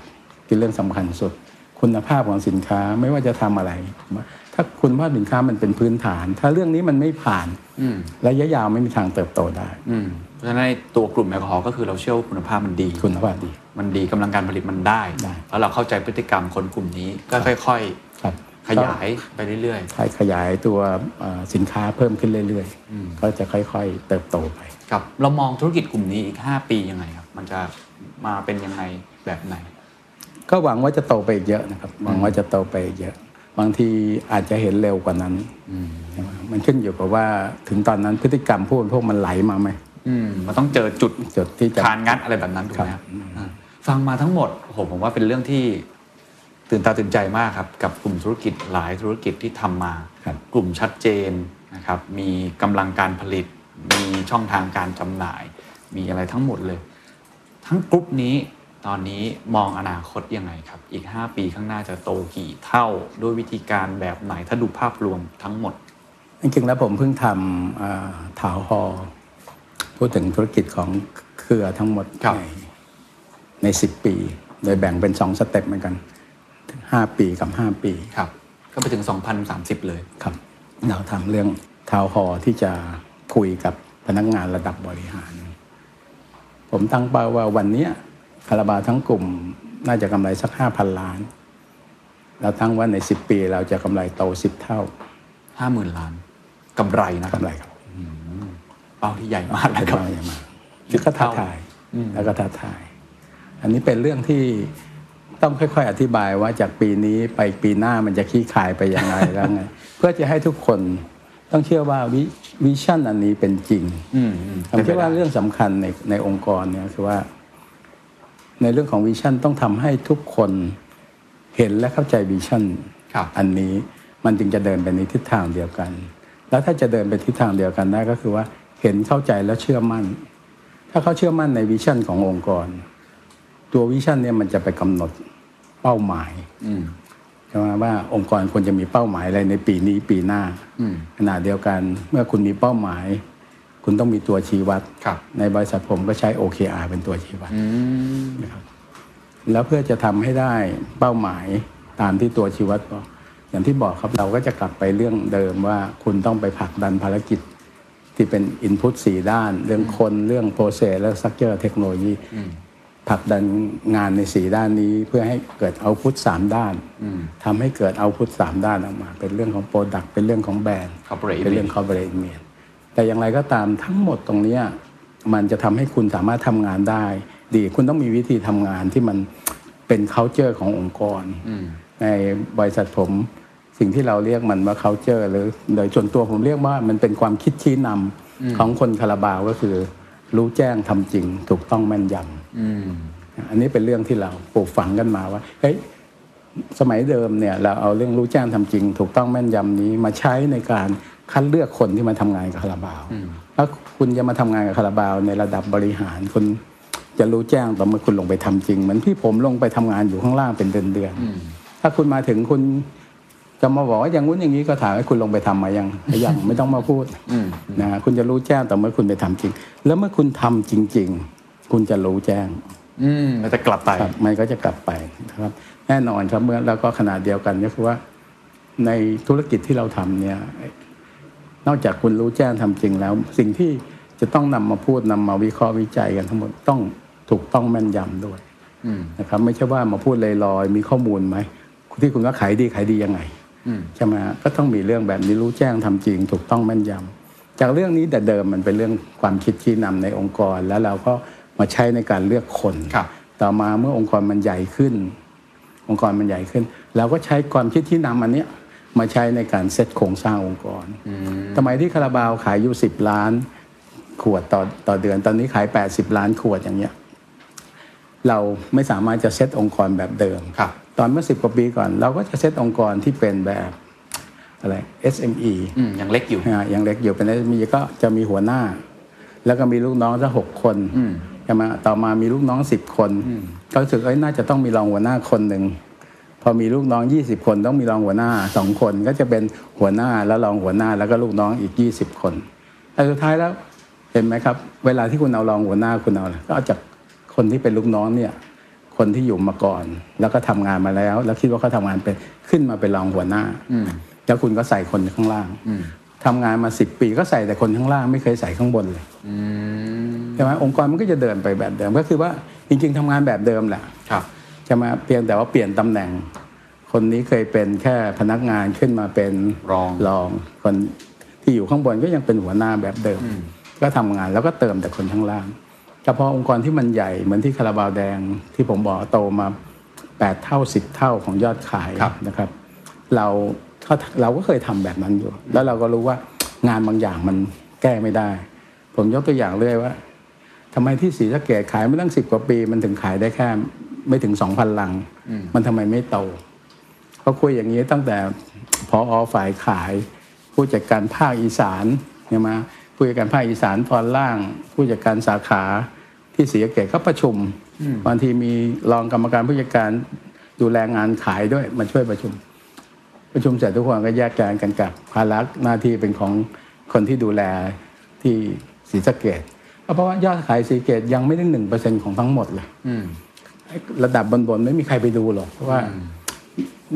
เป็นเรื่องสำคัญสุด คุณภาพของสินค้าไม่ว่าจะทำอะไร ถ้าคุณภาพสินค้ามันเป็นพื้นฐาน ถ้าเรื่องนี้มันไม่ผ่านอืมระยะยาวไม่มีทางเติบโตได้อืมเพราะฉะนั้นในตัวกลุ่มแอลกอฮอล์ก็คือเราเชื่อว่าคุณภาพมันดีคุณภาพดี มันดีกำลังการผลิตมันได้ได้ แล้วเราเข้าใจพฤติกรรมคนกลุ่มนี้ก็ค่อยครับๆขยายไปเรื่อยใช้ขยายตัวเอ่อสินค้าเพิ่มขึ้นเรื่อยๆ ก็จะค่อยๆ เติบโตไปๆครับเรามองธุรกิจกลุ่มนี้อีก 5 ปียังไงครับ มันจะมาเป็นยังไงแบบไหน ก็หวังว่าจะโตไปอีกเยอะนะครับหวังว่าจะโตไปอีกเยอะ บางทีอาจจะเห็นเร็วกว่านั้นใช่ไหมมันขึ้นอยู่กับว่าถึงตอนนั้นพฤติกรรมผู้บริโภคมันไหลมาไหมอืมมันต้องเจอจุดจุดที่จะคานงัดอะไรแบบนั้นถูกไหมครับอ่า ฟังมาทั้งหมดโอ้โหผมว่าเป็นเรื่องที่ตื่นตาตื่นใจมากครับ กับกลุ่มธุรกิจหลายธุรกิจที่ทำมาครับกลุ่มชัดเจนนะครับมีกำลังการผลิต มีช่องทางการจำหน่าย มีอะไรทั้งหมดเลย ทั้งกลุ่มนี้ตอนนี้มองอนาคตยังไงครับ อีก 5 ปีข้างหน้าจะโตกี่เท่าด้วยวิธีการแบบไหนถ้าดูภาพรวมทั้งหมด จริงๆแล้วผมเพิ่งทำอ่าถาวฮอพูดถึงธุรกิจของเครือทั้งหมดครับ ในในสิบปี โดยแบ่งเป็นสองสเต็ปเหมือนกันห้าปีกับห้าปีครับก็ไปถึง 2030 เลยครับ เราทำเรื่องทาวฮอที่จะคุยกับพนักงานระดับบริหาร ผมตั้งเป้าว่าวันเนี้ยคาราบาวทั้งกลุ่มน่าจะกำไรสักห้าพันล้าน เราตั้งว่าในสิบปีเราจะกำไรโตสิบเท่า 50,000 ล้านกำไรนะครักำบไรครับเป้าที่ใหญ่มากนะเป็นครับเป้าอย่างมากแล้วก็ท้าทายแล้วก็ท้าทาย อันนี้เป็นเรื่องที่ต้องค่อย ๆ อธิบายว่าจากปีนี้ไปปีหน้ามันจะขี้ขายไปยังไงแล้วไงเพื่อจะให้ทุกคนต้องเชื่อว่าวิวิชั่นอันนี้เป็นจริงอืมอืมผมคิดว่าเรื่องสำคัญในในองค์กรเนี่ยคือว่า ในเรื่องของ vision ต้องทำให้ทุกคนเห็นและเข้าใจ vision ครับอันนี้มันจึงจะเดินไปในทิศทางเดียวกัน แล้วถ้าจะเดินไปทิศทางเดียวกันได้ก็คือว่าเห็นเข้าใจและเชื่อมั่น ถ้าเขาเชื่อมั่นใน vision ขององค์กร ตัว vision เนี่ยมันจะไปกำหนดเป้าหมายอืมใช่ไหมว่าองค์กรควรจะมีเป้าหมายอะไรในปีนี้ปีหน้าอืมขณะเดียวกันเมื่อคุณมีเป้าหมาย คุณต้องมีตัวชี้วัดครับในบริษัทผมก็ใช้ OKR เป็นตัวชี้วัดอืมแล้วเพื่อจะทำให้ได้เป้าหมายตามที่ตัวชี้วัดบอกอย่างที่บอกครับเราก็จะกลับไปเรื่องเดิมว่าคุณต้องไปผลักดันภารกิจที่เป็น input สี่ด้าน เรื่องคนเรื่อง process และ structure เทคโนโลยี ผลักดันงานในสี่ด้านนี้เพื่อให้เกิด output สามด้านทำให้เกิด output สามด้านออกมา เป็นเรื่องของ product เป็นเรื่องของแบรนด์ Corporate เป็นเรื่อง corporate image แต่อย่างไรก็ตามทั้งหมดตรงเนี้ยมันจะทำให้คุณสามารถทำงานได้ ดีคุณต้องมีวิธีทำงานที่มันเป็น culture ขององค์กร ในบริษัทผมสิ่งที่เราเรียกมันว่า culture หรือโดยส่วนตัวผมเรียกว่ามันเป็นความคิดชี้นำของคนคาราบาวก็คือ รู้แจ้งทำจริง ถูกต้องแม่นยำ อันนี้เป็นเรื่องที่เราปลูกฝังกันมาว่าเฮ้ยสมัยเดิมเนี่ยเราเอาเรื่องรู้แจ้งทำจริง ถูกต้องแม่นยำนี้มาใช้ในการคัดเลือกคนที่มาทำงานกับคาราบาวถ้าคุณจะมาทำงานกับคาราบาวในระดับบริหารคุณจะรู้แจ้งต่อเมื่อคุณลงไปทำจริง เหมือนที่ผมลงไปทำงานอยู่ข้างล่างเป็นเดือนๆถ้าคุณมาถึงคุณจะมาบอกว่าอย่างงู้นอย่างนี้ก็ถามให้คุณลงไปทำมายังยังไม่ต้องมาพูดนะคุณจะรู้แจ้งต่อเมื่อคุณไปทำจริง แล้วเมื่อคุณทำจริง ๆ คุณจะรู้แจ้ง อืมมันจะกลับไปครับมันก็จะกลับไปนะครับ แน่นอนครับเมื่อแล้วก็ขนาดเดียวกันก็คือว่า ในธุรกิจที่เราทำเนี่ย นอกจากคุณรู้แจ้งทำจริงแล้ว สิ่งที่จะต้องนำมาพูดนำมาวิเคราะห์วิจัยกันทั้งหมดต้องถูกต้องแม่นยำด้วยนะครับ ไม่ใช่ว่ามาพูดลอยๆมีข้อมูลไหมที่คุณว่าขายดีขายดียังไงใช่ไหมฮะก็ต้องมีเรื่องแบบนี้รู้แจ้งทำจริง ถูกต้องแม่นยำจากเรื่องนี้แต่เดิมมันเป็นเรื่องความคิดชี้นำในองค์กร แล้วเราก็ มาใช้ในการเลือกคนครับต่อมาเมื่อองค์กรมันใหญ่ขึ้น องค์กรมันใหญ่ขึ้นเราก็ใช้ความคิดที่นำอันเนี้ยมาใช้ในการเซตโครงสร้างองค์กรทำไมที่คาราบาวขายอยู่สิบล้าน ขวดต่อต่อเดือน ตอนนี้ขาย 80 ล้านขวดอย่างเงี้ย เราไม่สามารถจะเซตองค์กรแบบเดิมครับตอนเมื่อสิบกว่าปีก่อน เราก็จะเซตองค์กรที่เป็นแบบอะไร SME อืมยังเล็กอยู่อ่าอย่างเล็กอยู่เป็น SME ก็จะมีหัวหน้า แล้วก็มีลูกน้องสักหกคน ใช่ไหมต่อมามีลูกน้องสิบคนก็รู้สึกเอ้ยน่าจะต้องมีรองหัวหน้าคนหนึ่งพอมีลูกน้อง20คนต้องมีรองหัวหน้าสองคนก็จะเป็นหัวหน้าแล้วรองหัวหน้าแล้วก็ลูกน้องอีก20คนแต่สุดท้ายแล้วเห็นไหมครับ เวลาที่คุณเอารองหัวหน้าคุณเอาอะไรก็เอาจากคนที่เป็นลูกน้องเนี่ย คนที่อยู่มาก่อน แล้วก็ทำงานมาแล้ว แล้วคิดว่าเขาทำงานเป็นขึ้นมาเป็นรองหัวหน้าแล้วคุณก็ใส่คนข้างล่าง ทำงานมาสิบปีก็ใส่แต่คนข้างล่างไม่เคยใส่ข้างบนเลยใช่ไหมองค์กรมันก็จะเดินไปแบบเดิมก็คือว่าจริง ๆทำงานแบบเดิมแหละครับใช่ไหมเพียงแต่ว่าเปลี่ยนตำแหน่ง คนนี้เคยเป็นแค่พนักงานขึ้นมาเป็นรองรอง คนที่อยู่ข้างบนก็ยังเป็นหัวหน้าแบบเดิม ก็ทำงานแล้วก็เติมแต่คนข้างล่างเฉพาะองค์กรที่มันใหญ่เหมือนที่คาราบาวแดงที่ผมบอกโตมาแปดเท่าสิบเท่าของยอดขายครับนะครับ เราก็ เราก็เคยทำแบบนั้นอยู่ แล้วเราก็รู้ว่างานบางอย่างมันแก้ไม่ได้ ผมยกตัวอย่างเรื่อยว่าทำไมที่ศรีสะเกดขายไม่ตั้งสิบกว่าปี มันถึงขายได้แค่ ไม่ถึงสองพันลัง มันทำไมไม่โตเขาคุยอย่างนี้ตั้งแต่พออฝ่ายขาย ผู้จัดการภาคอีสานใช่ไหมผู้จัดการภาคอีสานตอนล่าง ผู้จัดการสาขาที่ศรีสะเกดเขาประชุมบางทีมีรองกรรมการผู้จัดการดูแลงานขายด้วยมาช่วยประชุม ประชุมเสร็จทุกคนก็แยกย้ายกันกลับภาระหน้าที่เป็นของคนที่ดูแลที่ศรีสะเกดเพราะว่ายอดขายศรีสะเกดยังไม่ได้หนึ่งเปอร์เซ็นของทั้งหมดเลยระดับบนๆไม่มีใครไปดูหรอกเพราะว่า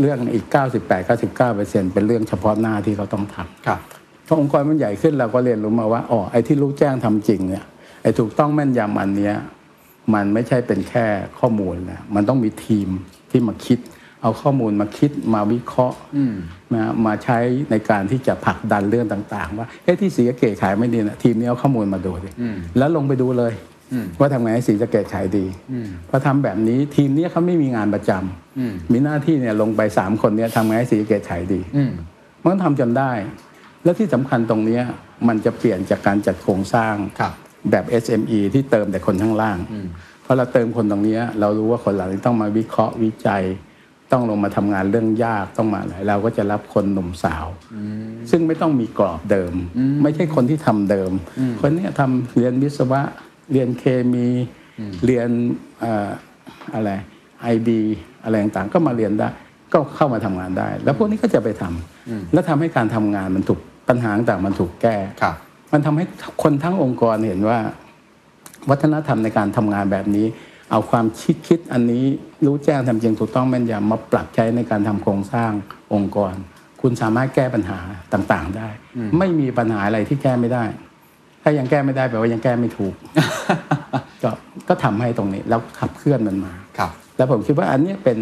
เรื่องอีก 98 99เปอร์เซ็นเป็นเรื่องเฉพาะหน้าที่เขาต้องทำครับพอองค์กรมันใหญ่ขึ้นเราก็เรียนรู้มาว่าอ๋อไอ้ที่รู้แจ้งทำจริงเนี่ยไอ้ถูกต้องแม่นยำอันเนี้ยมันไม่ใช่เป็นแค่ข้อมูลนะมันต้องมีทีมที่มาคิด เอาข้อมูลมาคิดมาวิเคราะห์มามาใช้ในการที่จะผลักดันเรื่องต่าง ๆ ว่าเฮ้ยที่สีสะเกตขายไม่ดีนะทีมนี้เอาข้อมูลมาดูดิแล้วลงไปดูเลยว่าทำไงให้สีสะเกตขายดีพอทำแบบนี้ทีมเนี้ยเขาไม่มีงานประจำมีหน้าที่เนี่ยลงไปสามคนเนี่ยทำไงให้สีสะเกตขายดีมันก็ทำจนได้ แล้วที่สำคัญตรงเนี้ยมันจะเปลี่ยนจากการจัดโครงสร้างครับแบบ SME ที่เติมแต่คนข้างล่างเพราะเราเติมคนตรงเนี้ยเรารู้ว่าคนเหล่านี้ต้องมาวิเคราะห์วิจัย ต้องลงมาทำงานเรื่องยากต้องมาอะไรเราก็จะรับคนหนุ่มสาว ซึ่งไม่ต้องมีกรอบเดิม ไม่ใช่คนที่ทำเดิม คนเนี้ยทำเรียนวิศวะเรียนเคมีเรียนเอ่ออะไรไอบีอะไรต่างๆก็มาเรียนได้ก็เข้ามาทำงานได้ แล้วพวกนี้ก็จะไปทำแล้วทำให้การทำงานมันถูกปัญหาต่างๆมันถูกแก้ครับมันทำให้คนทั้งองค์กรเห็นว่า วัฒนธรรมในการทำงานแบบนี้ เอาความคิดคิดอันนี้รู้แจ้งทำจริงถูกต้องแม่นยำมาปรับใช้ในการทำโครงสร้างองค์กร คุณสามารถแก้ปัญหาต่างๆได้ ไม่มีปัญหาอะไรที่แก้ไม่ได้ ถ้ายังแก้ไม่ได้แปลว่ายังแก้ไม่ถูก ก็ก็ทำให้ตรงนี้แล้วขับเคลื่อนมันมาครับแล้วผมคิดว่าอันเนี้ยเป็น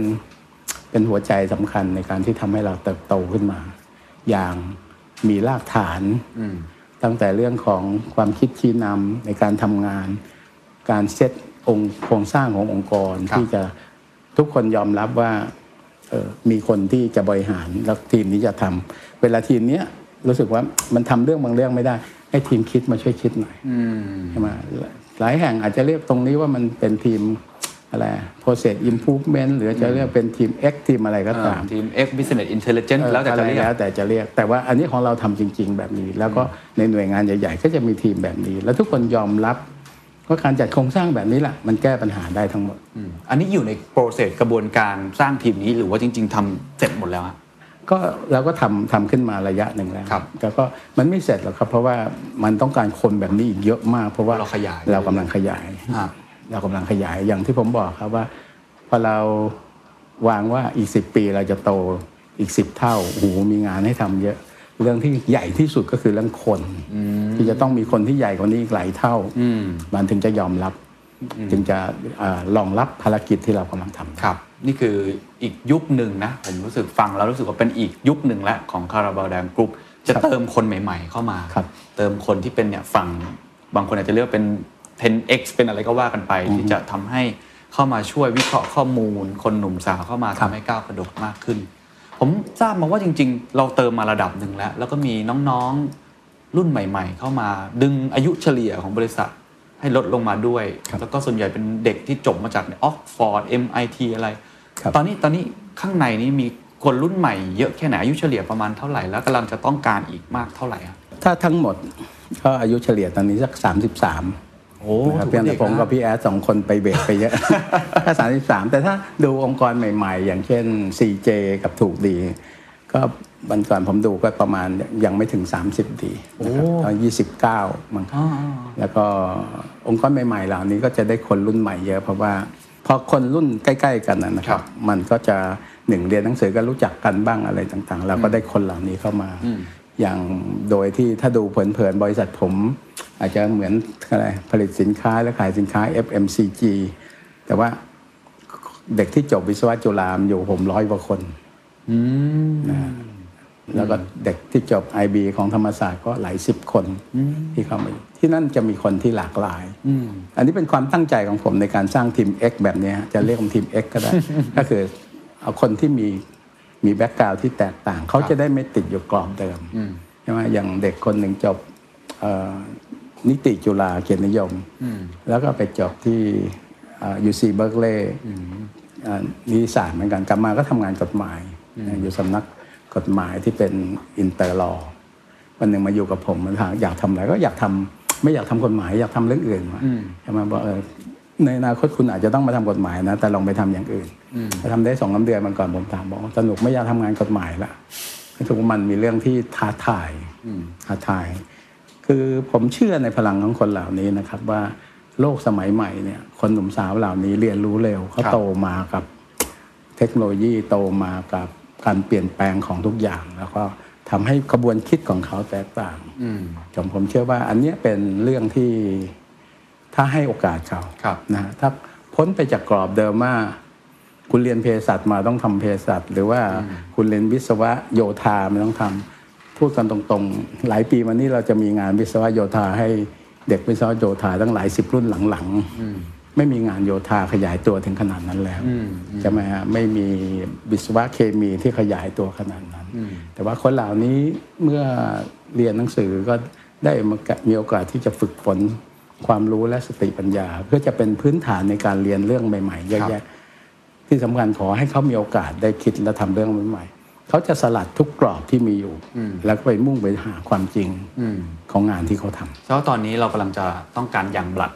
เป็นหัวใจสำคัญในการที่ทำให้เราเติบโตขึ้นมา อย่างมีรากฐานตั้งแต่เรื่องของความคิดชี้นำในการทำงาน การเซต องค์โครงสร้างขององค์กรครับที่จะทุกคนยอมรับว่าเออมีคนที่จะบริหารแล้วทีมนี้จะทำเวลาทีมเนี้ยรู้สึกว่ามันทำเรื่องบางเรื่องไม่ได้ให้ทีมคิดมาช่วยคิดหน่อยใช่ไหมหลายแห่งอาจจะเรียกตรงนี้ว่ามันเป็นทีมอะไร process improvement หรือจะเรียกเป็นทีม X ทีมอะไรก็ตามทีม X Business Intelligence แล้วแต่จะเรียกแล้วแต่จะเรียก แต่ว่าอันนี้ของเราทำจริง ๆ แบบนี้ แล้วก็ในหน่วยงานใหญ่ ๆ ก็จะมีทีมแบบนี้ แล้วทุกคนยอมรับ ว่าการจัดโครงสร้างแบบนี้แหละมันแก้ปัญหาได้ทั้งหมด อันนี้อยู่ในโปรเซสกระบวนการสร้างทีมนี้หรือว่าจริง ๆทำเสร็จหมดแล้วฮะก็เราก็ทำทำขึ้นมาระยะหนึ่งแล้วครับแต่ก็มันไม่เสร็จหรอกครับ เพราะว่ามันต้องการคนแบบนี้อีกเยอะมาก เพราะว่าเราขยายเรากำลังขยายอ่าเรากำลังขยายอย่างที่ผมบอกครับว่าพอเราวางว่าอีกสิบปีเราจะโตอีกสิบเท่าโอ้โหมีงานให้ทำเยอะ เรื่องที่ใหญ่ที่สุดก็คือเรื่องคนที่จะต้องมีคนที่ใหญ่กว่านี้อีกหลายเท่ามันถึงจะยอมรับ จึงจะเอ่อรองรับภารกิจที่เรากำลังทำครับ นี่คืออีกยุคหนึ่งนะผมรู้สึกฟังแล้วรู้สึกว่าเป็นอีกยุคหนึ่งและของคาราบาลแดงกรุ๊ปจะครับเติมคนใหม่ ๆ เข้ามาครับเติมคนที่เป็นเนี่ยฝั่งบางคนอาจจะเรียกว่าเป็น 10x เป็นอะไรก็ว่ากันไป ที่จะทำให้เข้ามาช่วยวิเคราะห์ข้อมูล คนหนุ่มสาวเข้ามาครัทำบให้ก้าวกระโดดมากขึ้น ผมทราบมาว่าจริง ๆ เราเติมมาระดับหนึ่งแล้ว แล้วก็มีน้องๆรุ่นใหม่ ๆ เข้ามา ดึงอายุเฉลี่ยของบริษัทให้ลดลงมาด้วย แล้วก็ส่วนใหญ่เป็นเด็กที่จบมาจากออกฟอร์ด MIT อะไรครับตอนนี้ตอนนี้ข้างในนี้มีคนรุ่นใหม่เยอะแค่ไหนอายุเฉลี่ยประมาณเท่าไหร่ แล้วกำลังจะต้องการอีกมากเท่าไหร่ครับถ้าทั้งหมดก็อายุเฉลี่ยตอนนี้สัก 33 โอ้นะครับเพียงแต่ผมกับพี่แอดสองคนไปเบรกไปเยอะแค่33แต่ถ้าดูองค์กรใหม่ ๆ อย่างเช่น CJ กับถูกดี ก็วันก่อนผมดูก็ประมาณยังไม่ถึง 30 ดีนะครับตอน29มั้งครับแล้วก็องค์กรใหม่ๆเหล่านี้ก็จะได้คนรุ่นใหม่เยอะ เพราะว่าพอคนรุ่นใกล้ ๆ กันนะนะคครัรับบมันก็จะหนึ่งเรียนหนังสือก็รู้จักกันบ้างอะไรต่างๆ แล้วก็ได้คนเหล่านี้เข้ามา อย่างโดยที่ถ้าดูเผินๆบริษัทผม อาจจะเหมือนอะไรผลิตสินค้าและขายสินค้า FMCG แต่ว่าเด็กที่จบวิศวะจุฬาอยู่ผมร้อยกว่าคนนะแล้วก็เด็กที่จบ IB ของธรรมศาสตร์ก็หลายสิบคนที่เข้ามาอยู่ที่นั่นจะมีคนที่หลากหลายอันนี้เป็นความตั้งใจของผมในการสร้างทีม X แบบนี้ฮะจะเรียกว่าทีม X ก็ได้ ก็คือเอาคนที่มี มีแบ็กกราวที่แตกต่าง เขาจะได้ไม่ติดอยู่กรอบเดิมใช่ไหมอย่างเด็กคนหนึ่งจบเอ่อนิติจุฬาเกียรตินิยม แล้วก็ไปจบที่ UC Berkeley นิติศาสตร์เหมือนกันกลับมาก็ทำงานกฎหมาย อยู่สำนักกฎหมายที่เป็น inter law วันหนึ่งมาอยู่กับผมมันถามอยากทำอะไรก็อยากทำไม่อยากทำกฎหมายอยากทำเรื่องอื่นมาใช่ไหมบอกเออ ในอนาคตคุณอาจจะต้องมาทำกฎหมายนะ แต่ลองไปทำอย่างอื่นพอทำได้สองสามเดือนมันก่อนผมถามบอกว่าสนุกไม่อยากทำงานกฎหมายละทุกมันมีเรื่องที่ท้าทายท้าทาย คือผมเชื่อในพลังของคนเหล่านี้นะครับว่าโลกสมัยใหม่เนี่ย คนหนุ่มสาวเหล่านี้เรียนรู้เร็วเขาครับโตมากับเทคโนโลยีโตมากับการเปลี่ยนแปลงของทุกอย่าง แล้วก็ทำให้กระบวนคิดของเขาแตกต่างผมผมเชื่อว่าอันเนี้ยเป็นเรื่องที่ ถ้าให้โอกาสเขาครับนะฮะถ้าพ้นไปจากกรอบเดิมว่าคุณเรียนเภสัชมาต้องทำเภสัชหรือว่าคุณเรียนวิศวะโยธาไม่ต้องทำพูดกันตรงๆ หลายปีมานี้เราจะมีงานวิศวะโยธาให้เด็กวิศวะโยธาตั้งหลายสิบรุ่นหลังๆไม่มีงานโยธาขยายตัวถึงขนาดนั้นแล้วใช่ไหมฮะไม่มีวิศวะเคมีที่ขยายตัวขนาดนั้น แต่ว่าคนเหล่านี้เมื่อเรียนหนังสือก็ได้มีโอกาสที่จะฝึกฝน ความรู้และสติปัญญาเพื่อจะเป็นพื้นฐานในการเรียนเรื่องใหม่ๆเยอะแยะที่สำคัญขอให้เขามีโอกาสได้คิดและทำเรื่องใหม่ๆเขาจะสลัดทุกกรอบที่มีอยู่ แล้วก็ไปมุ่งไปหาความจริงของงานที่เขาทำเพราะตอนนี้เรากำลังจะต้องการยังบลัด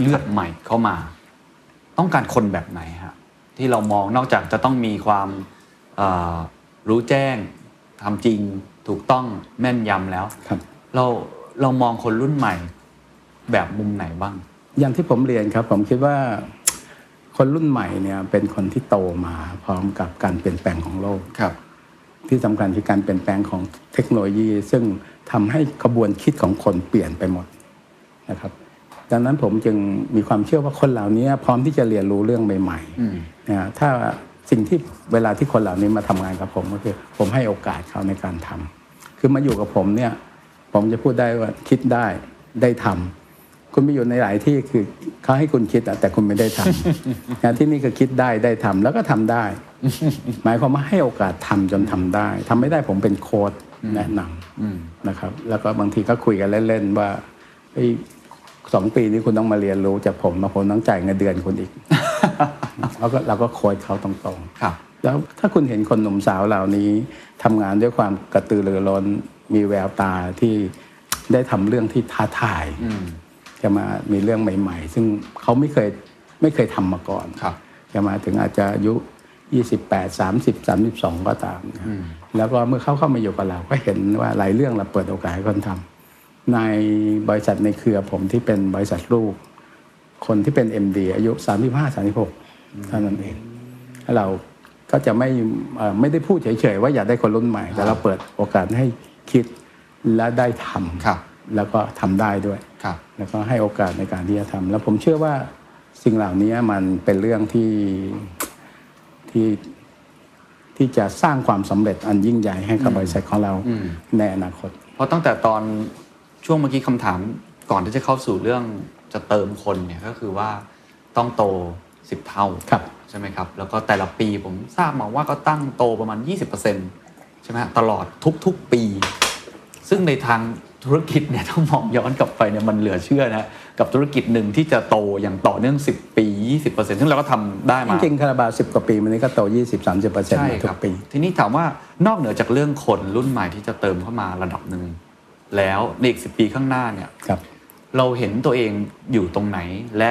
เลือดใหม่เข้ามา ต้องการคนแบบไหนฮะที่เรามองนอกจากจะต้องมีความเอ่อรู้แจ้งทำจริงถูกต้องแม่นยำแล้วครับเราเรามองคนรุ่นใหม่ แบบมุมไหนบ้าง อย่างที่ผมเรียนครับ ผมคิดว่าคนรุ่นใหม่เนี่ยเป็นคนที่โตมาพร้อมกับการเปลี่ยนแปลงของโลกครับ ที่สำคัญคือการเปลี่ยนแปลงของเทคโนโลยี ซึ่งทำให้กระบวนคิดของคนเปลี่ยนไปหมดนะครับ ดังนั้นผมจึงมีความเชื่อว่าคนเหล่านี้พร้อมที่จะเรียนรู้เรื่องใหม่ๆนะถ้าสิ่งที่เวลาที่คนเหล่านี้มาทำงานกับผมก็คือ ผมให้โอกาสเขาในการทำคือมาอยู่กับผมเนี่ย ผมจะพูดได้ว่าคิดได้ได้ทำ คุณไปอยู่ในหลายที่คือเขาให้คุณคิดอะแต่คุณไม่ได้ทำงานที่นี่คือคิดได้ได้ทำแล้วก็ทำได้ หมายความว่าให้โอกาสทำจนทำได้ทำไม่ได้ผมเป็นโค้ดแนะนำนะครับ แล้วก็บางทีก็คุยกันเล่นๆว่าเฮ้ยสองปีนี้คุณต้องมาเรียนรู้จากผมมาผมต้องจ่ายเงินเดือนคุณอีกแล้วก็เราก็โค้ดเขาตรงๆครับแล้วถ้าคุณเห็นคนหนุ่มสาวเหล่านี้ทำงานด้วยความกระตือรือร้นมีแววตาที่ได้ทำเรื่องที่ท้าทาย จะมามีเรื่องใหม่ ๆ ซึ่งเขาไม่เคยไม่เคยทำมาก่อนครับจะมาถึงอาจจะอายุ 28 30 32 ก็ตามนะแล้วก็เมื่อเขาเข้ามาอยู่กับเราก็เห็นว่าหลายเรื่องเราเปิดโอกาสให้คนทำในบริษัทในเครือผมที่เป็นบริษัทลูก คนที่เป็น MD อายุ 35 36เท่านั้นเองเราก็จะไม่เอ่อไม่ได้พูดเฉยๆว่าอยากได้คนรุ่นใหม่ แต่เราเปิดโอกาสให้คิดและได้ทครับำ แล้วก็ทำได้ด้วยครับแล้วก็ให้โอกาสในการที่จะทำแล้วผมเชื่อว่าสิ่งเหล่านี้มันเป็นเรื่องที่ที่ที่จะสร้างความสำเร็จอันยิ่งใหญ่ให้กับบริษัทของเราในอนาคต เพราะตั้งแต่ตอนช่วงเมื่อกี้คำถามก่อนที่จะเข้าสู่เรื่องจะเติมคนเนี่ยก็คือว่าต้องโตสิบเท่าครับใช่ไหมครับ แล้วก็แต่ละปีผมทราบมาว่าก็ตั้งโตประมาณ 20%ใช่ไหมฮะตลอดทุกๆปี ซึ่งในทาง ธุรกิจเนี่ยถ้ามองย้อนกลับไปเนี่ยมันเหลือเชื่อนะกับธุรกิจหนึ่งที่จะโตอย่างต่อเนื่อง 10 ปี 20%ซึ่งเราก็ทำได้จมาริงๆคาราบาวสิบกว่าปี มันนี้ก็โต 20-30%เปอร์เซ็นต์ใช่คทุรักบปี ทีนี้ถามว่านอกเหนือจากเรื่องคนรุ่นใหม่ที่จะเติมเข้ามาระดับหนึ่งแล้วในอีกสิปีข้างหน้าเนี่ยครับเราเห็นตัวเองอยู่ตรงไหนและ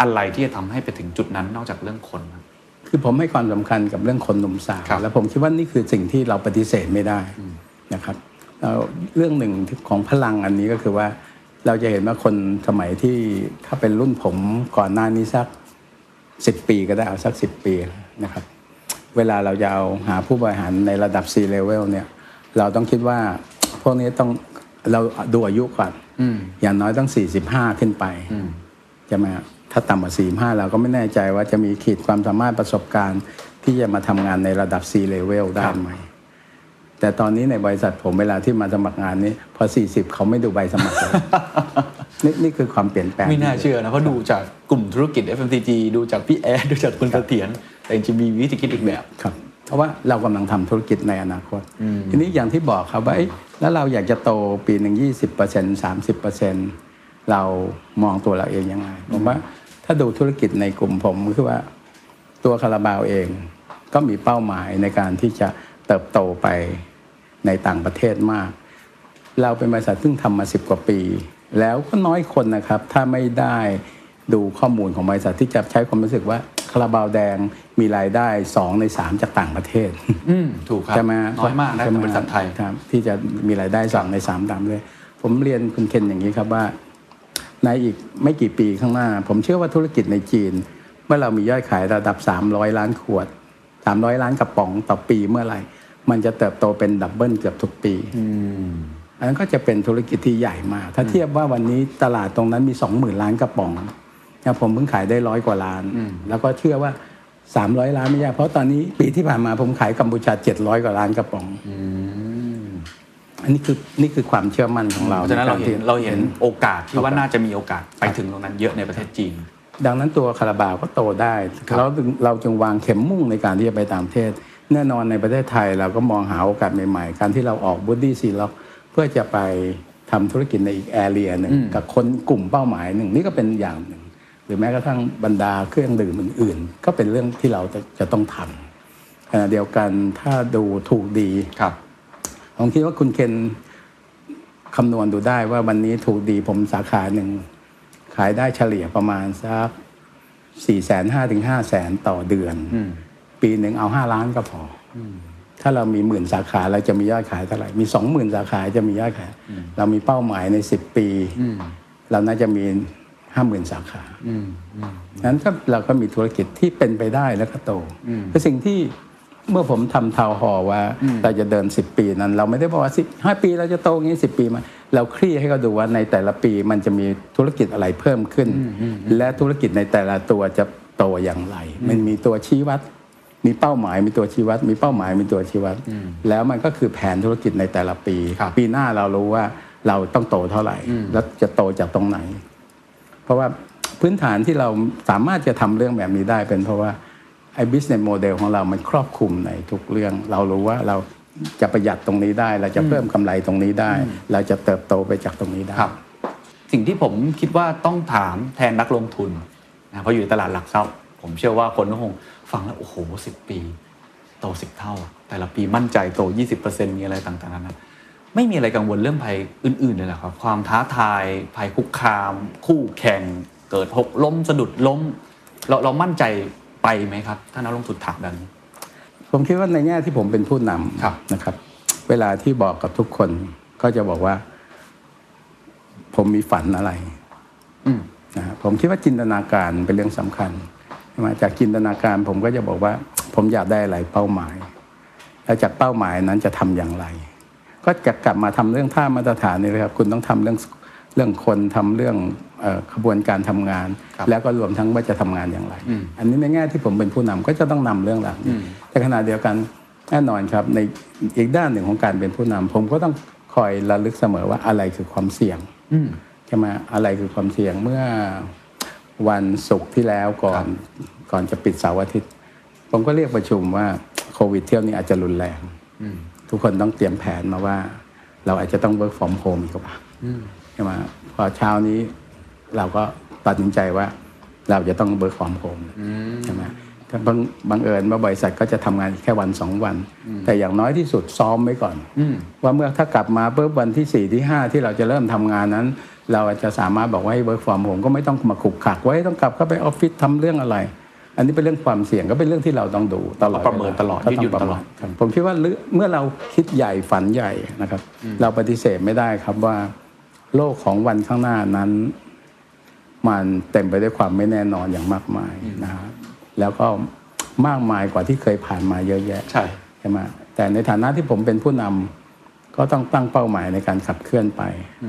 อะไรที่จะทำให้ไปถึงจุดนั้นนอกจากเรื่องคนครับคือผมให้ความสำคัญกับเรื่องคนหนุ่มสาวครับแล้วผมคิดว่านี่คือสิ่งที่เราปฏิเสธไม่ได้นะครับแล้ว เรื่องหนึ่งของพลังอันนี้ก็คือว่าเราจะเห็นว่าคนสมัยที่ถ้าเป็นรุ่นผมก่อนหน้านี้สักสิบปีก็ได้เอาสักสิบปีนะครับ เวลาเราจะเอาหาผู้บริหารในระดับ C level เนี่ย เราต้องคิดว่าพวกนี้ต้องเราดูอายุก่อนอืมอย่างน้อยต้อง45ขึ้นไปอืมใช่ไหมครับถ้าต่ำกว่าสี่ห้าเราก็ไม่แน่ใจว่าจะมีขีดความสามารถประสบการณ์ที่จะมาทำงานในระดับ C level ได้ไหม แต่ตอนนี้ในบริษัทผมเวลาที่มาสมัครงานนี้ พอ 40 เขาไม่ดูใบสมัครเลยนี่นี่คือความเปลี่ยนแปลง ไม่น่าเชื่อนะ เพราะดูจากกลุ่มธุรกิจ FMCG ดูจากพี่แอดดูจากคุณเสถียรแต่จริงๆมีวิธีคิดอีกแบบครับ เพราะว่าเรากำลังทำธุรกิจในอนาคต ทีนี้อย่างที่บอกครับว่าเอ๊ะแล้วเราอยากจะโตปีหนึ่งยี่สิบเปอร์เซ็นต์สามสิบเปอร์เซ็นต์เรามองตัวเราเองยังไงผมว่าถ้าดูธุรกิจในกลุ่มผมก็คือว่าตัวคาราบาวเองก็มีเป้าหมายในการที่จะเติบโตไป ในต่างประเทศมาก เราเป็นบริษัทเพิ่งทำมาสิบกว่าปี แล้วก็น้อยคนนะครับ ถ้าไม่ได้ดูข้อมูลของบริษัทที่จะใช้ความรู้สึกว่าคาราบาวแดงมีรายได้สองในสามจากต่างประเทศอืมถูกครับใช่ไหมน้อยมากนะใช่ไหมบริษัทไทยครับที่จะมีรายได้สองในสามตามเลยผมเรียนคุณเคนอย่างนี้ครับว่า ในอีกไม่กี่ปีข้างหน้า ผมเชื่อว่าธุรกิจในจีน เมื่อเรามียอดขายระดับ 300 ล้านขวด 300 ล้านกระป๋องต่อปีเมื่อไหร่ มันจะเติบโตเป็น double เกือบทุกปีอันนั้นก็จะเป็นธุรกิจที่ใหญ่มาก ถ้าเทียบว่าวันนี้ตลาดตรงนั้นมี 20,000 ล้านกระป๋องนะผมเพิ่งขายได้ร้อยกว่าล้าน แล้วก็เชื่อว่า 300 ล้านไม่ยากเพราะตอนนี้ปีที่ผ่านมาผมขายกัมพูชา 700 กว่าล้านกระป๋องอันนี้คือนี่คือความเชื่อมั่นของเราเพราะฉะนั้นเราเห็นใกที่เราเห็นโอกาสที่ว่าน่าจะมีโอกาสไปถึงตรงนั้นเยอะในประเทศจีน ดังนั้นตัวคาราบาวก็โตได้ครับเราจึงเราจึงวางเข็มมุ่งในการที่จะไปต่างประเทศ แน่นอนในประเทศไทยเราก็มองหาโอกาสใหม่ๆ การที่เราออกบูดดี้ซีล็อกเพื่อจะไปทำธุรกิจในอีกแอเรียหนึ่งกับคนกลุ่มเป้าหมายหนึ่งนี่ก็เป็นอย่างหนึ่ง หรือแม้กระทั่งบรรดาเครื่องดื่มอื่นๆ ก็เป็นเรื่องที่เราจะจะต้องทำขณะเดียวกันถ้าดูถูกดีครับผมคิดว่าคุณเคนคำนวณดูได้ว่าวันนี้ถูกดีผมสาขาหนึ่งขายได้เฉลี่ยประมาณสักสี่แสนห้าถึงห้าแสนต่อเดือนอืม ปีหนึ่งเอาห้าล้านก็พออถ้าเรามีหมื่นสาขาเราจะมียอดขายเท่าไหร่ มีสองหมื่นสาขาจะมียอดขาย เรามีเป้าหมายในสิบปี เราน่าจะมีห้าหมื่นสาขานั้นก็เราก็มีธุรกิจที่เป็นไปได้แล้วก็โตคือสิ่งที่เมื่อผมทำทาวน์ฮอลล์ว่าเราจะเดินสิบปีนั้น เราไม่ได้บอกว่าสิห้าปีเราจะโตงี้สิบปีมาเราคลี่ให้เขาดูว่าในแต่ละปีมันจะมีธุรกิจอะไรเพิ่มขึ้น และธุรกิจในแต่ละตัวจะโตอย่างไร มันมีตัวชี้วัด มีเป้าหมายมีตัวชี้วัด มีเป้าหมายมีตัวชี้วัด แล้วมันก็คือแผนธุรกิจในแต่ละปีครับปีหน้าเรารู้ว่าเราต้องโตเท่าไหร่ แล้วจะโตจากตรงไหน เพราะว่าพื้นฐานที่เราสามารถจะทำเรื่องแบบนี้ได้เป็นเพราะว่าไอ้ business model ของเรามันครอบคลุมในทุกเรื่อง เรารู้ว่าเราจะประหยัดตรงนี้ได้ เราจะเพิ่มกำไรตรงนี้ได้ เราจะเติบโตไปจากตรงนี้ได้ครับสิ่งที่ผมคิดว่าต้องถามแทนนักลงทุนนะเพราะอยู่ในตลาดหลักทรัพย์ ผมเชื่อว่าคนก็คง ฟังแล้วโอ้โหสิปี โตสิบเท่า แต่ละปีมั่นใจโต 20%มีอะไรต่างๆนานาไม่มีอะไรกังวลเรื่องภัยอื่นๆเลยเหรอครับ ความท้าทายภัยคุกคาม คู่แข่ง เกิดหกล้มสะดุดล้ม เราเรามั่นใจไปไหมครับ ถ้านักลงทุนถามแบบนี้ผมคิดว่าในแง่ที่ผมเป็นผู้นครับำนะครับ เวลาที่บอกกับทุกคนก็จะบอกว่า ผมมีฝันอะไรอืมนะฮะผมคิดว่าจินตนาการเป็นเรื่องสำคัญ มาจากจินตนาการผมก็จะบอกว่า ผมอยากได้อะไรเป้าหมาย แล้วจากเป้าหมายนั้นจะทำอย่างไร ก็จะกลับมาทำเรื่องท่ามาตรฐานนี่เลยครับ คุณต้องทำเรื่องเรื่องคนทำเรื่องเอ่อขบวนการทำงานครับแล้วก็รวมทั้งว่าจะทำงานอย่างไรอืมอันนี้ในแง่ที่ผมเป็นผู้นำก็จะต้องนำเรื่องเหล่านี้แต่ขณะเดียวกันแน่นอนครับในอีกด้านหนึ่งของการเป็นผู้นำผมก็ต้องคอยระลึกเสมอว่าอะไรคือความเสี่ยงอืมใช่ไหมอะไรคือความเสี่ยงเมื่อ วันศุกร์ที่แล้วก่อนก่อนจะปิดเสาร์อาทิตย์ ผมก็เรียกประชุมว่าโควิดเที่ยวนี้อาจจะรุนแรงทุกคนต้องเตรียมแผนมาว่า เราอาจจะต้อง work from home อีกว่าใช่ไหมพอเช้านี้เราก็ตัดสินใจว่าเราจะต้อง work from home ใช่ไหมถ้าบังบังเอิญว่าบริษัทก็จะทำงานแค่วันสองวัน แต่อย่างน้อยที่สุดซ้อมไว้ก่อนว่าเมื่อถ้ากลับมาปุ๊บวันที่สี่ที่ห้าที่เราจะเริ่มทำงานนั้น เราอาจจะสามารถบอกว่าให้ work from home ก็ไม่ต้องมาขุกขักไว้ต้องกลับเข้าไปออฟฟิศทำเรื่องอะไร อันนี้เป็นเรื่องความเสี่ยงก็เป็นเรื่องที่เราต้องดูตลอดประเมินตลอดก็ยืดหยุ่นประตลมาอณดครับผมคิดว่าเรื่องเมื่อเราคิดใหญ่ฝันใหญ่นะครับ เราปฏิเสธไม่ได้ครับว่า โลกของวันข้างหน้านั้น มันเต็มไปด้วยความไม่แน่นอนอย่างมากมายนะฮะแล้วก็มากมายกว่าที่เคยผ่านมาเยอะแยะใช่ใช่ไหมแต่ในฐานะที่ผมเป็นผู้นำ ก็ต้องตั้งเป้าหมายในการขับเคลื่อนไป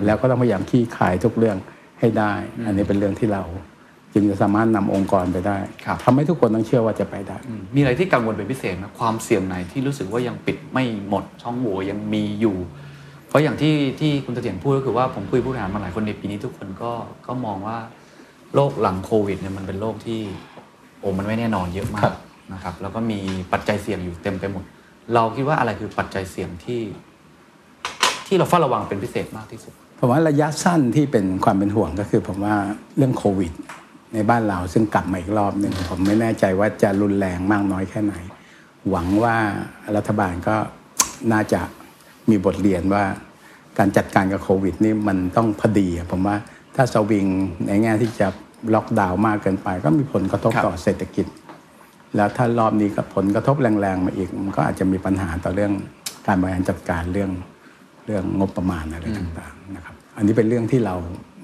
แล้วก็ต้องพยายามขี้ขายทุกเรื่องให้ได้ อันนี้เป็นเรื่องที่เรา จึงจะสามารถนำองค์กรไปได้ครับทำให้ทุกคนต้องเชื่อว่าจะไปได้ มีอะไรที่กังวลเป็นพิเศษไหมความเสี่ยงไหนที่รู้สึกว่ายังปิดไม่หมดช่องโหว่ยังมีอยู่ เพราะอย่างที่ที่คุณเสถียรพูดก็คือว่าผมคุยผู้บริหารมาหลายคนในปีนี้ทุกคนก็ก็มองว่าโรคหลังโควิดเนี่ยมันเป็นโรคที่โอ้มันไม่แน่นอนเยอะมาครักบนะครับแล้วก็มีปัจจัยเสี่ยงอยู่เต็มไปหมด เราคิดว่าอะไรคือปัจจัยเสี่ยงที่ ที่เราเฝ้าระวังเป็นพิเศษมากที่สุดผมว่าระยะสั้นที่เป็นความเป็นห่วงก็คือผมว่าเรื่องโควิด ในบ้านเราซึ่งกลับมาอีกรอบหนึ่งผมไม่แน่ใจว่าจะรุนแรงมากน้อยแค่ไหน หวังว่ารัฐบาลก็น่าจะมีบทเรียนว่าการจัดการกับโควิดนี่มันต้องพอดีผมว่าถ้าสวิงในแง่ที่จะล็อกดาวน์มากเกินไป ก็มีผลกระทบบต่อเศรษฐกิจ แล้วถ้ารอบนี้กับผลกระทบแรงๆมาอีกมันก็อาจจะมีปัญหาต่อเรื่องการบริหารจัดการเรื่อง เรื่องงบประมาณอะไรต่างๆนะครับ อันนี้เป็นเรื่องที่เรา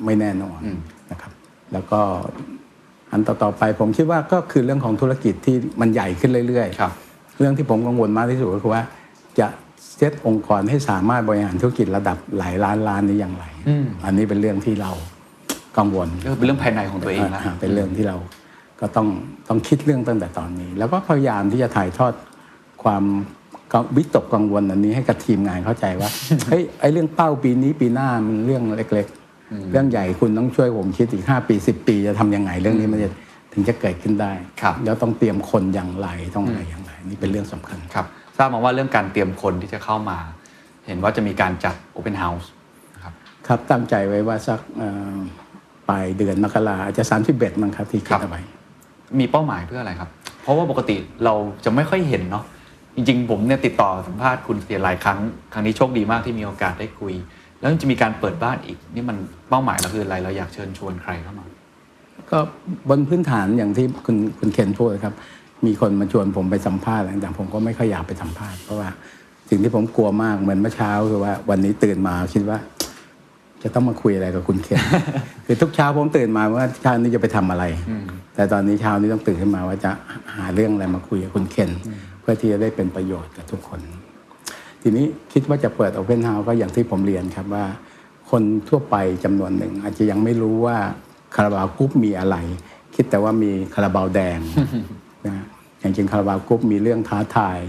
ไม่แน่นอนนะครับ แล้วก็อันต่อๆไปผมคิดว่าก็คือเรื่องของธุรกิจที่มันใหญ่ขึ้นเรื่อยครับเรื่องที่ผมกังวลมากที่สุดก็คือว่า จะเซตองค์กรให้สามารถบริหารธุรกิจระดับหลายล้านล้านนี้อย่างไร อันนี้เป็นเรื่องที่เรากังวลก็เป็นเรื่องภายในของตัวเองแล้วาเป็นเรื่องที่เราก็ต้องต้องคิดเรื่องตั้งแต่ตอนนี้ แล้วก็พยายามที่จะถ่ายทอดความกัง วิตกกังวลอันนี้ให้กับทีมงานเข้าใจว่าเฮ้ยไอ้เรื่องเป้าปีนี้ปีหน้ามันเรื่องเล็ก ๆ เรื่องใหญ่คุณต้องช่วยผมคิดอีกห้าปีสิบปีจะทำยังไงเรื่องนี้มันจะถึงจะเกิดขึ้นได้ครับแล้วต้องเตรียมคนอย่างไรต้องอะไรอย่างไรนี่เป็นเรื่องสำคัญครับทราบมาว่าเรื่องการเตรียมคนที่จะเข้ามา เห็นว่าจะมีการจัด Open House นะครับครับตั้งใจไว้ว่าสักเอ่อปลายเดือนมกราอาจจะ31มั้งครับที่คิดเอาไว้มีเป้าหมายเพื่ออะไรครับ เพราะว่าปกติเราจะไม่ค่อยเห็นเนาะ จริงๆ ผมเนี่ยติดต่อสัมภาษณ์คุณเสียหลายครั้ง ครั้งนี้โชคดีมากที่มีโอกาสได้คุย แล้วจะมีการเปิดบ้านอีก นี่มันเป้าหมายเราคืออะไรเราอยากเชิญชวนใครเข้ามา ก็บนพื้นฐานอย่างที่คุณคุณเคนพูดครับ มีคนมาชวนผมไปสัมภาษณ์อะไรต่างๆผมก็ไม่ค่อยอยากไปสัมภาษณ์เพราะว่าสิ่งที่ผมกลัวมากเหมือนเมื่อเช้าคือว่าวันนี้ตื่นมาคิดว่า จะต้องมาคุยอะไรกับคุณเคนคือทุกเช้าผมตื่นมาว่าเช้านี้จะไปทำอะไร แต่ตอนนี้เช้านี้ต้องตื่นขึ้นมาว่าจะหาเรื่องอะไรมาคุยกับคุณเคนเพื่อที่จะได้เป็นประโยชน์กับทุกคน ทีนี้คิดว่าจะเปิด Open House ก็อย่างที่ผมเรียนครับว่า คนทั่วไปจำนวนหนึ่ง อาจจะยังไม่รู้ว่าคาราบาวกรุ๊ปมีอะไร คิดแต่ว่ามีคาราบาวแดงนะอย่างจริงคาราบาวกรุ๊ปมีเรื่องท้าทาย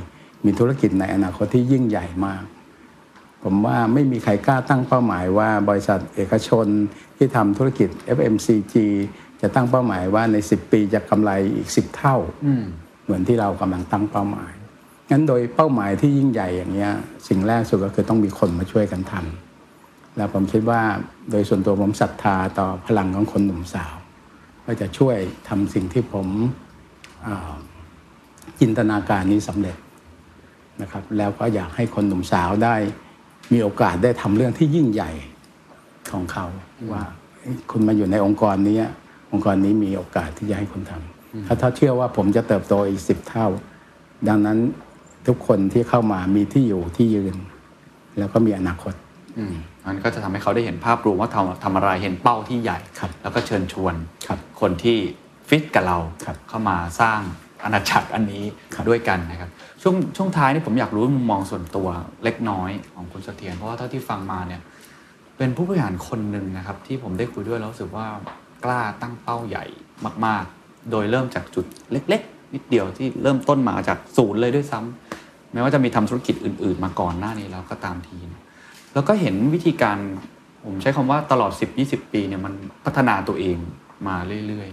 มีธุรกิจในอนาคตที่ยิ่งใหญ่มากผมว่าไม่มีใครกล้าตั้งเป้าหมายว่าบริษัทเอกชนที่ทำธุรกิจ FMCG จะตั้งเป้าหมายว่าใน 10 ปีจะกำไรอีก 10 เท่า เหมือนที่เรากำลังตั้งเป้าหมายงั้นโดยเป้าหมายที่ยิ่งใหญ่อย่างเงี้ยสิ่งแรกสุดก็คือต้องมีคนมาช่วยกันทำแล้วผมคิดว่าโดยส่วนตัวผมศรัทธาต่อพลังของคนหนุ่มสาวว่าจะช่วยทำสิ่งที่ผมอินตนาการนี้สำเร็จนะครับ แล้วก็อยากให้คนหนุ่มสาวได้มีโอกาสได้ทำเรื่องที่ยิ่งใหญ่ของเขาว่าคุณมาอยู่ในองค์กรนี้องค์กรนี้มีโอกาสที่จะให้คุณทำถ้าถ้าเชื่อว่าผมจะเติบโตอีกสิบเท่า ดังนั้นทุกคนที่เข้ามามีที่อยู่ที่ยืน แล้วก็มีอนาคตอืมอันก็จะทำให้เขาได้เห็นภาพรวมว่าทำทำอะไรเห็นเป้าที่ใหญ่ครับแล้วก็เชิญชวนครับคนที่ฟิตกับเราครับเข้ามาสร้างอาณาจักรอันนี้ครับด้วยกันนะครับช่วงช่วงท้ายนี่ผมอยากรู้มุมมองส่วนตัวเล็กน้อยของคุณเสถียรเพราะว่าเท่าที่ฟังมาเนี่ยเป็นผู้บริหารคนหนึ่งนะครับ ที่ผมได้คุยด้วยแล้วรู้สึกว่ากล้าตั้งเป้าใหญ่มาก ๆ โดยเริ่มจากจุดเล็ก ๆ นิดเดียวที่เริ่มต้นมาจากศูนย์เลยด้วยซ้ำแม้ว่าจะมีทำธุรกิจอื่น ๆ มาก่อนหน้านี้แล้วก็ตามทีนะแล้วก็เห็นวิธีการผมใช้คำว่าตลอด 10-20 ปีเนี่ยมันพัฒนาตัวเองมาเรื่อย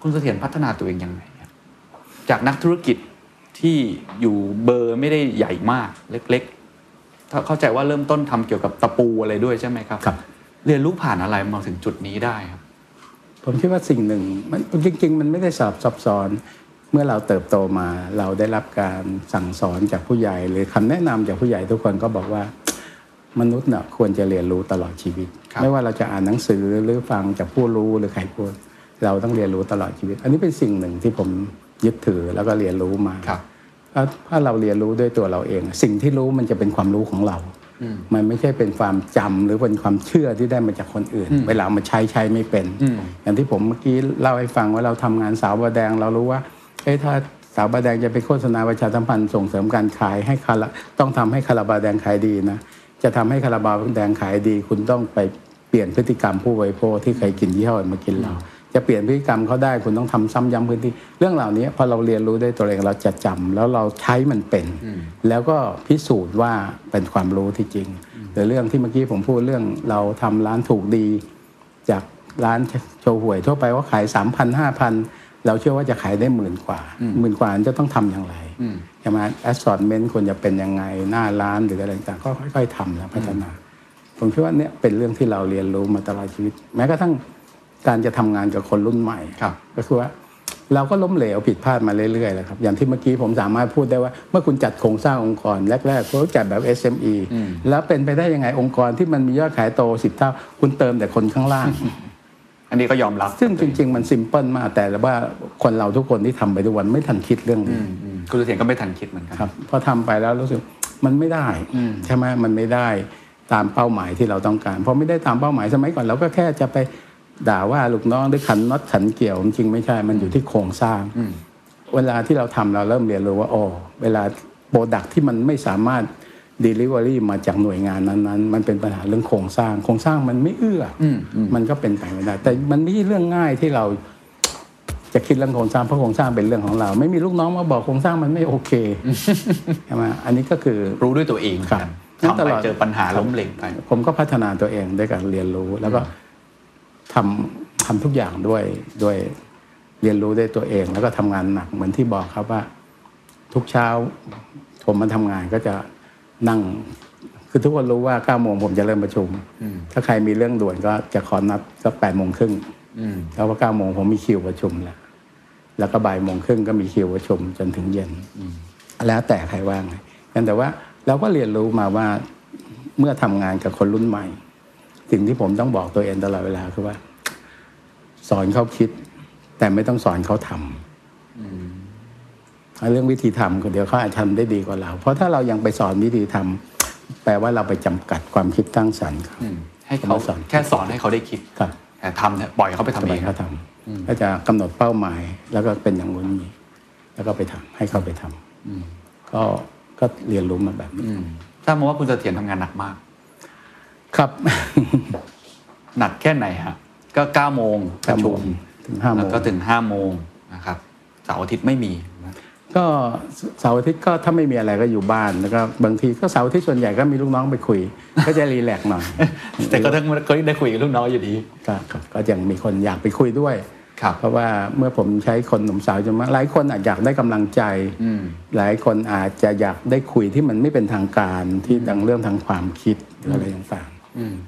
คุณเสถียรพัฒนาตัวเองยังไงครับจากนักธุรกิจที่อยู่เบอร์ไม่ได้ใหญ่มากเล็กๆ ถ้าเข้าใจว่าเริ่มต้นทำเกี่ยวกับตะปูอะไรด้วยใช่ไหมครับครับเรียนรู้ผ่านอะไรมาถึงจุดนี้ได้ครับ ผมคิดว่าสิ่งหนึ่งมันจริง ๆ มันไม่ได้สอบซับซ้อน เมื่อเราเติบโตมาเราได้รับการสั่งสอนจากผู้ใหญ่ หรือคำแนะนำจากผู้ใหญ่ทุกคนก็บอกว่ามนุษย์เน่ะควรจะเรียนรู้ตลอดชีวิตครับไม่ว่าเราจะอ่านหนังสือหรือฟังจากผู้รู้หรือใครพูดเราต้องเรียนรู้ตลอดชีวิต อันนี้เป็นสิ่งหนึ่งที่ผมยึดถือแล้วก็เรียนรู้มาครับถ้าถ้าเราเรียนรู้ด้วยตัวเราเอง สิ่งที่รู้มันจะเป็นความรู้ของเรา มันไม่ใช่เป็นความจำหรือเป็นความเชื่อที่ได้มาจากคนอื่น เวลาเอามาใช้ใช้ไม่เป็น อย่างที่ผมเมื่อกี้เล่าให้ฟังว่าเราทำงานสาวบาแดงเรารู้ว่าเอ้ยถ้าสาวบาแดงจะไปโฆษณาประชาสัมพันธ์ส่งเสริมการขายให้คาราต้องทำให้คาราบาแดงขายดีนะจะทำให้คาราบาแดงขายดี คุณต้องไปเปลี่ยนพฤติกรรมผู้บริโภคที่เคยกินยี่ห้ออื่นมากินเรา จะเปลี่ยนพฤติกรรมเขาได้คุณต้องทำซ้ำย้ำพื้นที่ เรื่องเหล่านี้พอเราเรียนรู้ด้วยตัวเองเราจะจำแล้วเราใช้มันเป็น แล้วก็พิสูจน์ว่าเป็นความรู้ที่จริงหรือเรื่องที่เมื่อกี้ผมพูดเรื่องเราทำร้านถูกดี จากร้านโชว์หวยทั่วไปว่าขายสามพันห้าพันเราเชื่อว่าจะขายได้หมื่นกว่าหมื่นกว่าจะต้องทำอย่างไรใช่ไหมแอสซอร์เมนต์ควรจะเป็นยังไงหน้าร้านหรืออะไรต่างๆก็ค่อย ๆทำแล้วพัฒนา ผมคิดว่าเนี่ยเป็นเรื่องที่เราเรียนรู้มาตลอดชีวิต แม้กระทั่ง การจะทำงานกับคนรุ่นใหม่ครับก็คือว่าเราก็ล้มเหลวผิดพลาดมาเรื่อยๆแหละครับอย่างที่เมื่อกี้ผมสามารถพูดได้ว่า เมื่อคุณจัดโครงสร้างองค์กรแรกๆคุณจัดแบบ SME แล้วเป็นไปได้ยังไงองค์กรที่มันมียอดขายโตสิบเท่า คุณเติมแต่คนข้างล่าง อันนี้ก็ยอมรับ ซึ่งจริง ๆ มันซิมเพิลมากแต่ว่าคนเราทุกคนที่ทำไปทุกวันไม่ทันคิดเรื่องนี้อืมคุณเสถียรก็ไม่ทันคิดเหมือนกันครับพอทำไปแล้วรู้สึกมันไม่ได้ใช่ไหมมันไม่ได้ตามเป้าหมายที่เราต้องการพอไม่ได้ตามเป้าหมายสมัยก่อนเราก็แค่จะไป ด่าว่าลูกน้องหรือขันน็อตขันเกี่ยวจริงๆไม่ใช่มันอยู่ที่โครงสร้าง เวลาที่เราทำเราเริ่มเรียนรู้ว่าโอ้เวลาโปรดักที่มันไม่สามารถ Delivery มาจากหน่วยงานนั้นๆ มันเป็นปัญหาเรื่องโครงสร้าง โครงสร้างมันไม่เอื้ออมันก็เป็นไปไม่ได้ แต่มันไม่ใช่เรื่องง่ายที่เราจะคิดเรื่องโครงสร้างเพราะโครงสร้างเป็นเรื่องของเรา ไม่มีลูกน้องมาบอกโครงสร้างมันไม่โอเคใช่ไหมอันนี้ก็คือรู้ด้วยตัวเองครับทำไปเจอปัญหาล้มเหลวไปผมก็พัฒนาตัวเองด้วยการเรียนรู้แล้วก็ ทำทำทุกอย่างด้วยด้วยเรียนรู้ด้วยตัวเอง แล้วก็ทำงานหนักเหมือนที่บอกครับว่า ทุกเช้าผมมาทำงานก็จะนั่งคือทุกคนรู้ว่าเก้าโมงผมจะเริ่มประชุม ถ้าใครมีเรื่องด่วนก็จะขอนัดสักแปดโมงครึ่งแล้วว่าเก้าโมงผมมีคิวประชุมแล้วแล้วก็บ่ายโมงครึ่งก็มีคิวประชุมจนถึงเย็นแล้วแต่ใครว่างงั้นแต่ว่าเราก็เรียนรู้มาว่าเมื่อทำงานกับคนรุ่นใหม่ สิ่งที่ผมต้องบอกตัวเองตลอดเวลาคือว่า สอนเขาคิด แต่ไม่ต้องสอนเขาทำเรื่องวิธีทำก็เดี๋ยวเขาอาจทำได้ดีกว่าเรา เพราะถ้าเรายังไปสอนวิธีทำแปลว่าเราไปจำกัดความคิดตั้างสรรค์เขาให้เขาสอนแค่สอนให้เขาได้คิดครับแต่ทำเนี่ยปล่อยเขาไปทำทำเอไมงเขาทำก็จะกำหนดเป้าหมาย แล้วก็เป็นอย่างนู้นมีแล้วก็ไปทำให้เขาไปทำก็ก็เรียนรู้มาแบบนี้ทราบมาว่าคุณเสถียรทำงานหนักมาก ครับ หนักแค่ไหนฮะก็เก้าโมงประชุมถึงห้าโมแล้วงก็ถึงห้าโมงนะครับเสาร์อาทิตย์ไม่มีนะก็เสาร์อาทิตย์ก็ถ้าไม่มีอะไรก็อยู่บ้านแล้วก็บางทีก็เสาร์อาทิตย์ส่วนใหญ่ก็มีลูกน้องไปคุย ก็จะรีแลกซ์หน่อยแต่ก็ต้องเคยได้คุยกับลูกน้องอยู่ดีก็ครับก็ยังมีคนอยากไปคุยด้วยครับเพราะว่าเมื่อผมใช้คนหนุ่มสาวจนมากหลายคนอาจอยากได้กำลังใจอืมหลายคนอาจจะอยากได้คุยที่มันไม่เป็นทางการที่ดังเรื่องทางความคิดหรืออะไรต่างๆ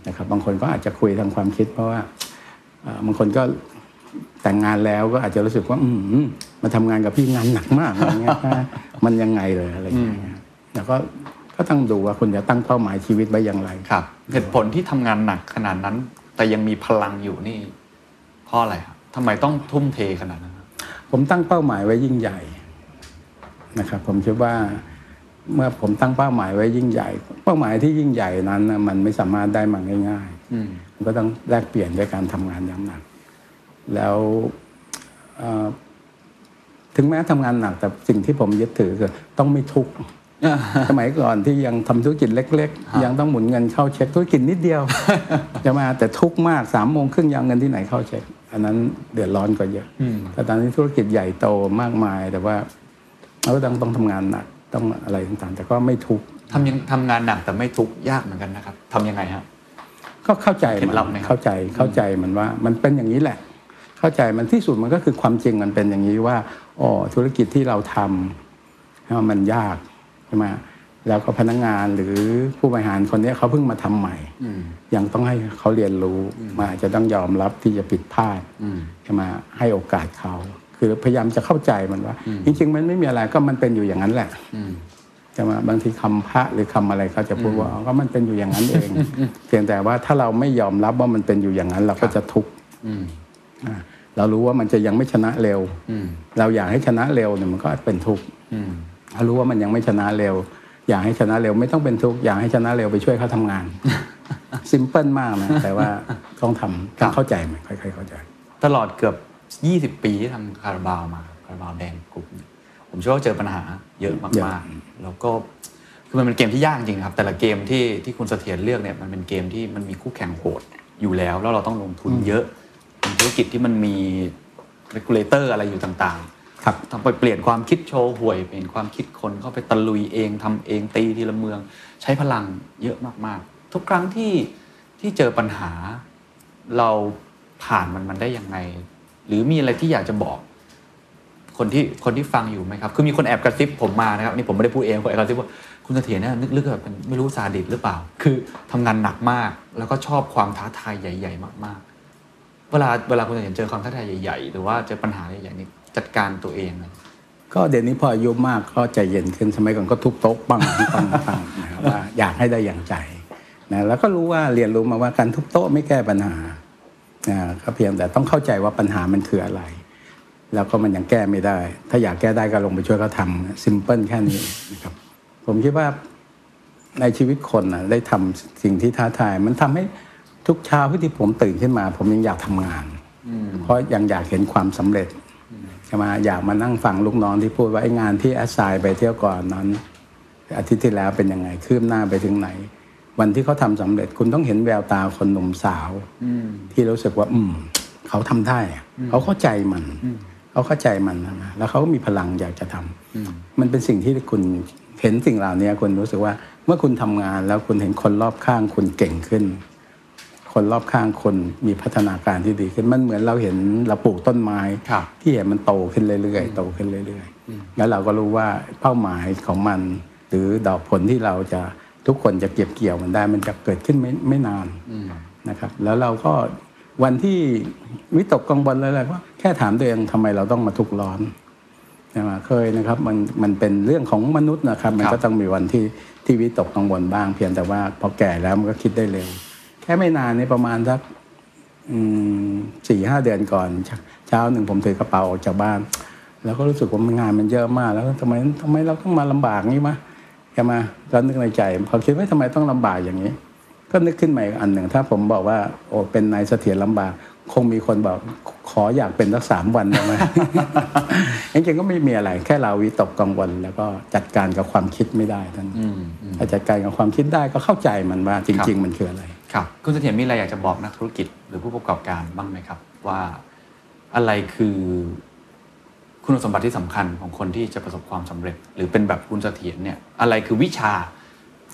นะครับบางคนก็อาจจะคุยทางความคิด เพราะว่าเอ่อบางคนก็แต่งงานแล้วก็อาจจะรู้สึกว่าอืมมาทำงานกับพี่งานหนักมากอะไรเงี้ยมันยังไงเลยอะไรอย่างเงี้ยแล้วก็ก็ต้องดูว่าคุณจะตั้งเป้าหมายชีวิตไว้อย่างไรครับ เหตุผลที่ทำงานหนักขนาดนั้น แต่ยังมีพลังอยู่นี่เพราะอะไรครับทำไมต้องทุ่มเทขนาดนั้นครับผมตั้งเป้าหมายไว้ยิ่งใหญ่นะครับ ผมคิดว่า เมื่อผมตั้งเป้าหมายไว้ยิ่งใหญ่ เป้าหมายที่ยิ่งใหญ่นั้นน่ะมันไม่สามารถได้มาง่ายอืมๆมันก็ต้องแลกเปลี่ยนด้วยการทำงานอย่างหนัก แล้วเอ่อถึงแม้ทำงานหนักแต่สิ่งที่ผมยึดถือคือต้องไม่ทุกข์สมัยก่อนที่ยังทำธุรกิจเล็ก ๆ ยังต้องหมุนเงินเข้าเช็คธุรกิจนิดเดียวจะมาแต่ทุกข์มากสามโมงครึ่งยังเอาเงินที่ไหนเข้าเช็ค อันนั้นเดือดร้อนกว่าเยอะอืมแต่ตอนนี้ธุรกิจใหญ่โตมากมาย แต่ว่าเราก็ต้องต้องทำงานหนัก ต้องอะไรต่างๆ แต่ก็ไม่ทุกข์ทำยังทำงานหนักแต่ไม่ทุกข์ยากเหมือนกันนะครับทำยังไงฮะก็เข้าใจเคล็มัดลับไหมครับเข้าใจเข้าใจมันว่า มันเป็นอย่างนี้แหละ เข้าใจมันที่สุดมันก็คือความจริงมันเป็นอย่างนี้ว่าอ๋อธุรกิจที่เราทำมันยากใช่ไหมแล้วก็พนักงงานหรือผู้บริหารคนนี้เขาเพิ่งมาทำใหม่ยังต้องให้เขาเรียนรู้มาจะต้องยอมรับที่จะผิดพลาดใช่ไหมให้โอกาสเขา คือพยายามจะเข้าใจมันว่า จริง ๆ มันไม่มีอะไรก็มันเป็นอยู่อย่างนั้นแหละจะมาบางทีคำพระหรือคำอะไรเขาจะพูดว่าก็มันเป็นอยู่อย่างนั้นเอง เพียงแต่ว่าถ้าเราไม่ยอมรับว่ามันเป็นอยู่อย่างนั้น เราก็จะทุกข์เรารู้ว่ามันจะยังไม่ชนะเร็วเราอยากให้ชนะเร็วเนี่ยมันก็เป็นทุกข์ถ้ารู้ว่ามันยังไม่ชนะเร็ว อยากให้ชนะเร็วไม่ต้องเป็นทุกข์อยากให้ชนะเร็วไปช่วยเขาทำงานซิมเพิลมากนะแต่ว่าต้องทำต้องเข้าใจมันค่อยๆเข้าใจ ตลอดเกือบ ยี่สิบปีที่ทำคาราบาวมาคาราบาวแดงกลุ่มผมเชื่อว่าเจอปัญหาเยอะมากๆแล้วก็คือมันเป็นเกมที่ยากจริงครับ แต่ละเกมที่ที่คุณเสถียรเลือกเนี่ยมันเป็นเกมที่มันมีคู่แข่งโหดอยู่แล้ว แล้วเราต้องลงทุนเยอะเป็นธุรกิจที่มันมี regulator อะไรอยู่ต่างๆครับต้องไปเปลี่ยนความคิดโชว์หวยเปลี่ยนความคิดคนเข้าไปตะลุยเองทำเองตีทีละเมือง ใช้พลังเยอะมากๆ ทุกครั้งที่ที่เจอปัญหาเราผ่านมันมันได้ยังไง หรือมีอะไรที่อยากจะบอกคนที่คนที่ฟังอยู่ไหมครับ คือมีคนแอบกระซิบผมมานะครับนี่ผมไม่ได้พูดเองคนแอบกระซิบว่าคุณเสถียรเนี่ยนึกๆแบบไม่รู้ซาดิสหรือเปล่า คือทำงานหนักมาก แล้วก็ชอบความท้าทายใหญ่ ๆ มากๆ เวลาเวลาคุณเสถียรเจอความท้าทายใหญ่ๆ หรือว่าเจอปัญหาใหญ่ๆนี่จัดการตัวเองก็เดี๋ยวนี้พออายุมากก็ใจเย็นขึ้นสมัยก่อนก็ทุบโต๊ะปังปังปังนะครับว่าอยากให้ได้อย่างใจนะแล้วก็รู้ว่าเรียนรู้มาว่าการทุบโต๊ะไม่แก้ปัญหา ก็เพียงแต่ต้องเข้าใจว่าปัญหามันคืออะไร แล้วก็มันยังแก้ไม่ได้ ถ้าอยากแก้ได้ก็ลงไปช่วยเขาทำซิมเพิลแค่นี้นะครับ ผมคิดว่าในชีวิตคนนะได้ทำสิ่งที่ท้าทาย มันทำให้ทุกเช้าที่ผมตื่นขึ้นมา ผมยังอยากทำงาน เพราะยังอยากเห็นความสำเร็จใช่ไหมอยากมานั่งฟังลูกน้องที่พูดว่าไอ้งานที่แอสไซน์ไปเที่ยวก่อนนั้น อาทิตย์ที่แล้วเป็นยังไงคืบหน้าไปถึงไหน วันที่เขาทาสำเร็จคุณต้องเห็นแววตาคนหนุ่มสาวที่รู้สึกว่า อืม เขาทำได้เขาเข้าใจมัน เขาเข้าใจมันนะแล้วเขาก็มีพลังอยากจะทำมันเป็นสิ่งที่คุณเห็นสิ่งเหล่านี้คุณรู้สึกว่า เมื่อคุณทำงานแล้วคุณเห็นคนรอบข้างคุณเก่งขึ้น คนรอบข้างคนมีพัฒนาการที่ดีขึ้นมันเหมือนเราเห็นเราปลูกต้นไม้ที่เห็นมันโตขึ้นเรื่อยๆโตขึ้นเรื่อยๆแล้วเราก็รู้ว่าเป้าหมายของมัน หรือดอกผลที่เราจะ ทุกคนจะเก็บเกี่ยวมันได้ มันจะเกิดขึ้นไม่ไม่นานนะครับ แล้วเราก็วันที่วิตกกังวลอะไรก็แค่ถามตัวเองทำไมเราต้องมาทุกข์ร้อนใช่ไหมเคยนะครับมันมันเป็นเรื่องของมนุษย์นะครับ มันก็ต้องมีวันที่ที่วิตกกังวลบ้าง เพียงแต่ว่าพอแก่แล้วมันก็คิดได้เร็วแค่ไม่นานนี่ประมาณสักสี่ห้าเดือนก่อนเช้าหนึ่งผมถือกระเป๋าออกจากบ้าน แล้วก็รู้สึกว่างานมันเยอะมาก แล้วทำไมทำไมเราต้องมาลำบากนี่มะ ใช่ไหมก็นึกในใจพอคิดว่าทำไมต้องลำบากอย่างนี้ ก็นึกขึ้นมาอีกอันหนึ่ง ถ้าผมบอกว่าโอ้เป็นนายเสถียรลำบาก คงมีคนบอกขออยากเป็นสักสามวันได้ไหมจริงๆก็ไม่มีอะไร แค่เราวิตกกังวล แล้วก็จัดการกับความคิดไม่ได้ท่านถ้าจัดการกับความคิดได้ก็เข้าใจมันว่าจริง ๆ มันคืออะไร ครับ คุณเสถียรมีอะไรอยากจะบอกนักธุรกิจหรือผู้ประกอบการบ้างไหมครับ ว่าอะไรคือ คุณสมบัติที่สำคัญของคนที่จะประสบความสำเร็จ หรือเป็นแบบคุณเสถียรเนี่ยอะไรคือวิชา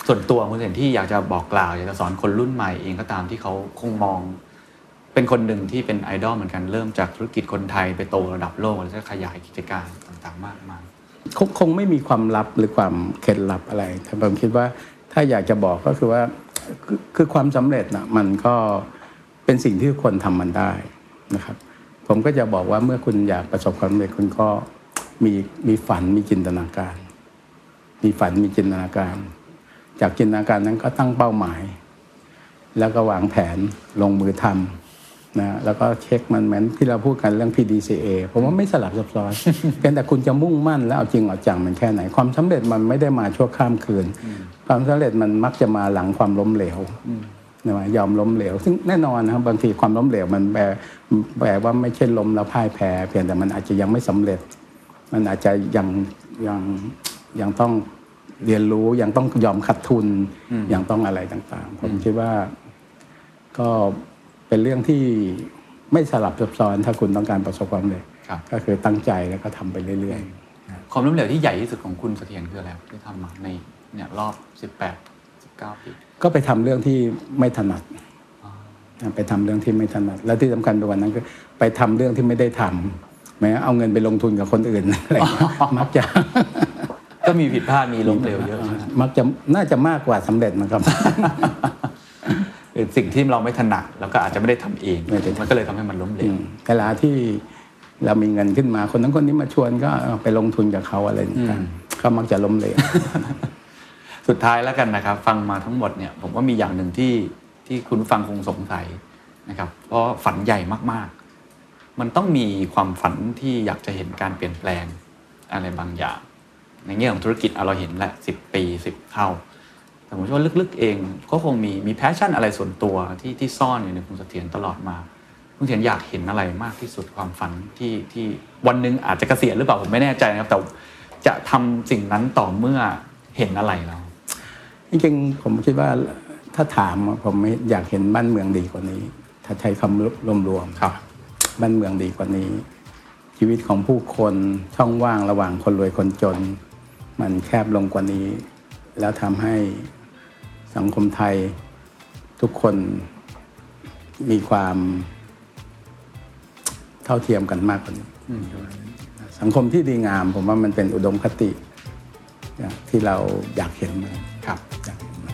ส่วนตัวคุณเห็นที่อยากจะบอกกล่าวอยากจะสอนคนรุ่นใหม่เองก็ตามที่เขาคงมอง เป็นคนหนึ่งที่เป็นไอดอลเหมือนกันเริ่มจากธุรกิจคนไทยไปโตระดับโลกแล้วก็ขยายกิจการต่างๆ มากมายคงคงไม่มีความลับหรือความเคล็ดลับอะไรแต่ผมคิดว่าถ้าอยากจะบอกก็คือว่าคือความสำเร็จนะมันก็เป็นสิ่งที่คนทำมันได้นะครับ ผมก็จะบอกว่าเมื่อคุณอยากประสบความสำเร็จคุณก็มีมีฝันมีจินตนาการ มีฝันมีจินตนาการ จากจินตนาการนั้นก็ตั้งเป้าหมาย แล้วก็วางแผนลงมือทำนะแล้วก็เช็คมันเหมือนที่เราพูดกันเรื่อง PDCA ผมว่าไม่สลับซับซ้อนเพียงแต่คุณจะมุ่งมั่น แล้วเอาจริงเอาจังมันแค่ไหน ความสำเร็จมันไม่ได้มาชั่วข้ามคืน ความสำเร็จมันมักจะมาหลังความล้มเหลว นะยอมล้มเหลว ซึ่งแน่นอนนะครับบางทีความล้มเหลวมันแปลแปลว่าไม่ใช่ล้มแล้วพ่ายแพ้ เพียงแต่มันอาจจะยังไม่สำเร็จ มันอาจจะยังยังยังต้องเรียนรู้ยังต้องยอมขัดทุนยังต้องอะไรต่าง ๆ ผมคิดว่าก็เป็นเรื่องที่ไม่สลับซับซ้อนถ้าคุณต้องการประสบความสำเร็จก็คือตั้งใจแล้วก็ทำไปเรื่อยๆความล้มเหลวที่ใหญ่ที่สุดของคุณเสถียรคืออะไรที่ทำมาในเนี่ยรอบสิบแปดสิบเก้าปีก็ไปทำเรื่องที่ไม่ถนัด ไปทำเรื่องที่ไม่ถนัด และที่สำคัญไปกว่านั้นคือไปทำเรื่องที่ไม่ได้ทำแม้เอาเงินไปลงทุนกับคนอื่นอะไรอย่างเงี้ยมักจะก็มีผิดพลาดมีล้มเหลวเยอะใช่ไหมมักจะน่าจะมากกว่าสำเร็จนะครับเป็นสิ่งที่เราไม่ถนัดแล้วก็อาจจะไม่ได้ทำเองไม่ได้ทำมันก็เลยทำให้มันล้มเหลวเวลาที่เรามีเงินขึ้นมา คนนั้นคนนี้มาชวนก็เอาไปลงทุนกับเขาอะไรต่างๆก็มักจะล้มเหลว สุดท้ายแล้วกันนะครับ ฟังมาทั้งหมดเนี่ยผมว่ามีอย่างหนึ่งที่ที่คุณฟังคงสงสัยนะครับ เพราะฝันใหญ่มากๆ มันต้องมีความฝันที่อยากจะเห็นการเปลี่ยนแปลงอะไรบางอย่าง ในแง่ของธุรกิจเราเห็นแหละสิบปีสิบเท่า แต่ผมเชื่อว่าลึกๆเองก็คงมีมี passion อะไรส่วนตัวที่ที่ซ่อนอยู่ในคุณเสถียรตลอดมาคุณเสถียรอยากเห็นอะไรมากที่สุดความฝันที่ที่วันหนึ่งอาจจะเกษียณหรือเปล่าผมไม่แน่ใจนะครับแต่จะทำสิ่งนั้นต่อเมื่อเห็นอะไรแล้ว จริงๆผมคิดว่าถ้าถามอะผมไม่อยากเห็นบ้านเมืองดีกว่านี้ ถ้าใช้คำรวมๆครับบ้านเมืองดีกว่านี้ ชีวิตของผู้คนช่องว่างระหว่างคนรวยคนจน มันแคบลงกว่านี้ แล้วทำให้สังคมไทยทุกคนมีความเท่าเทียมกันมากกว่านี้สังคมที่ดีงาม ผมว่ามันเป็นอุดมคตินะที่เราอยากเห็นมัน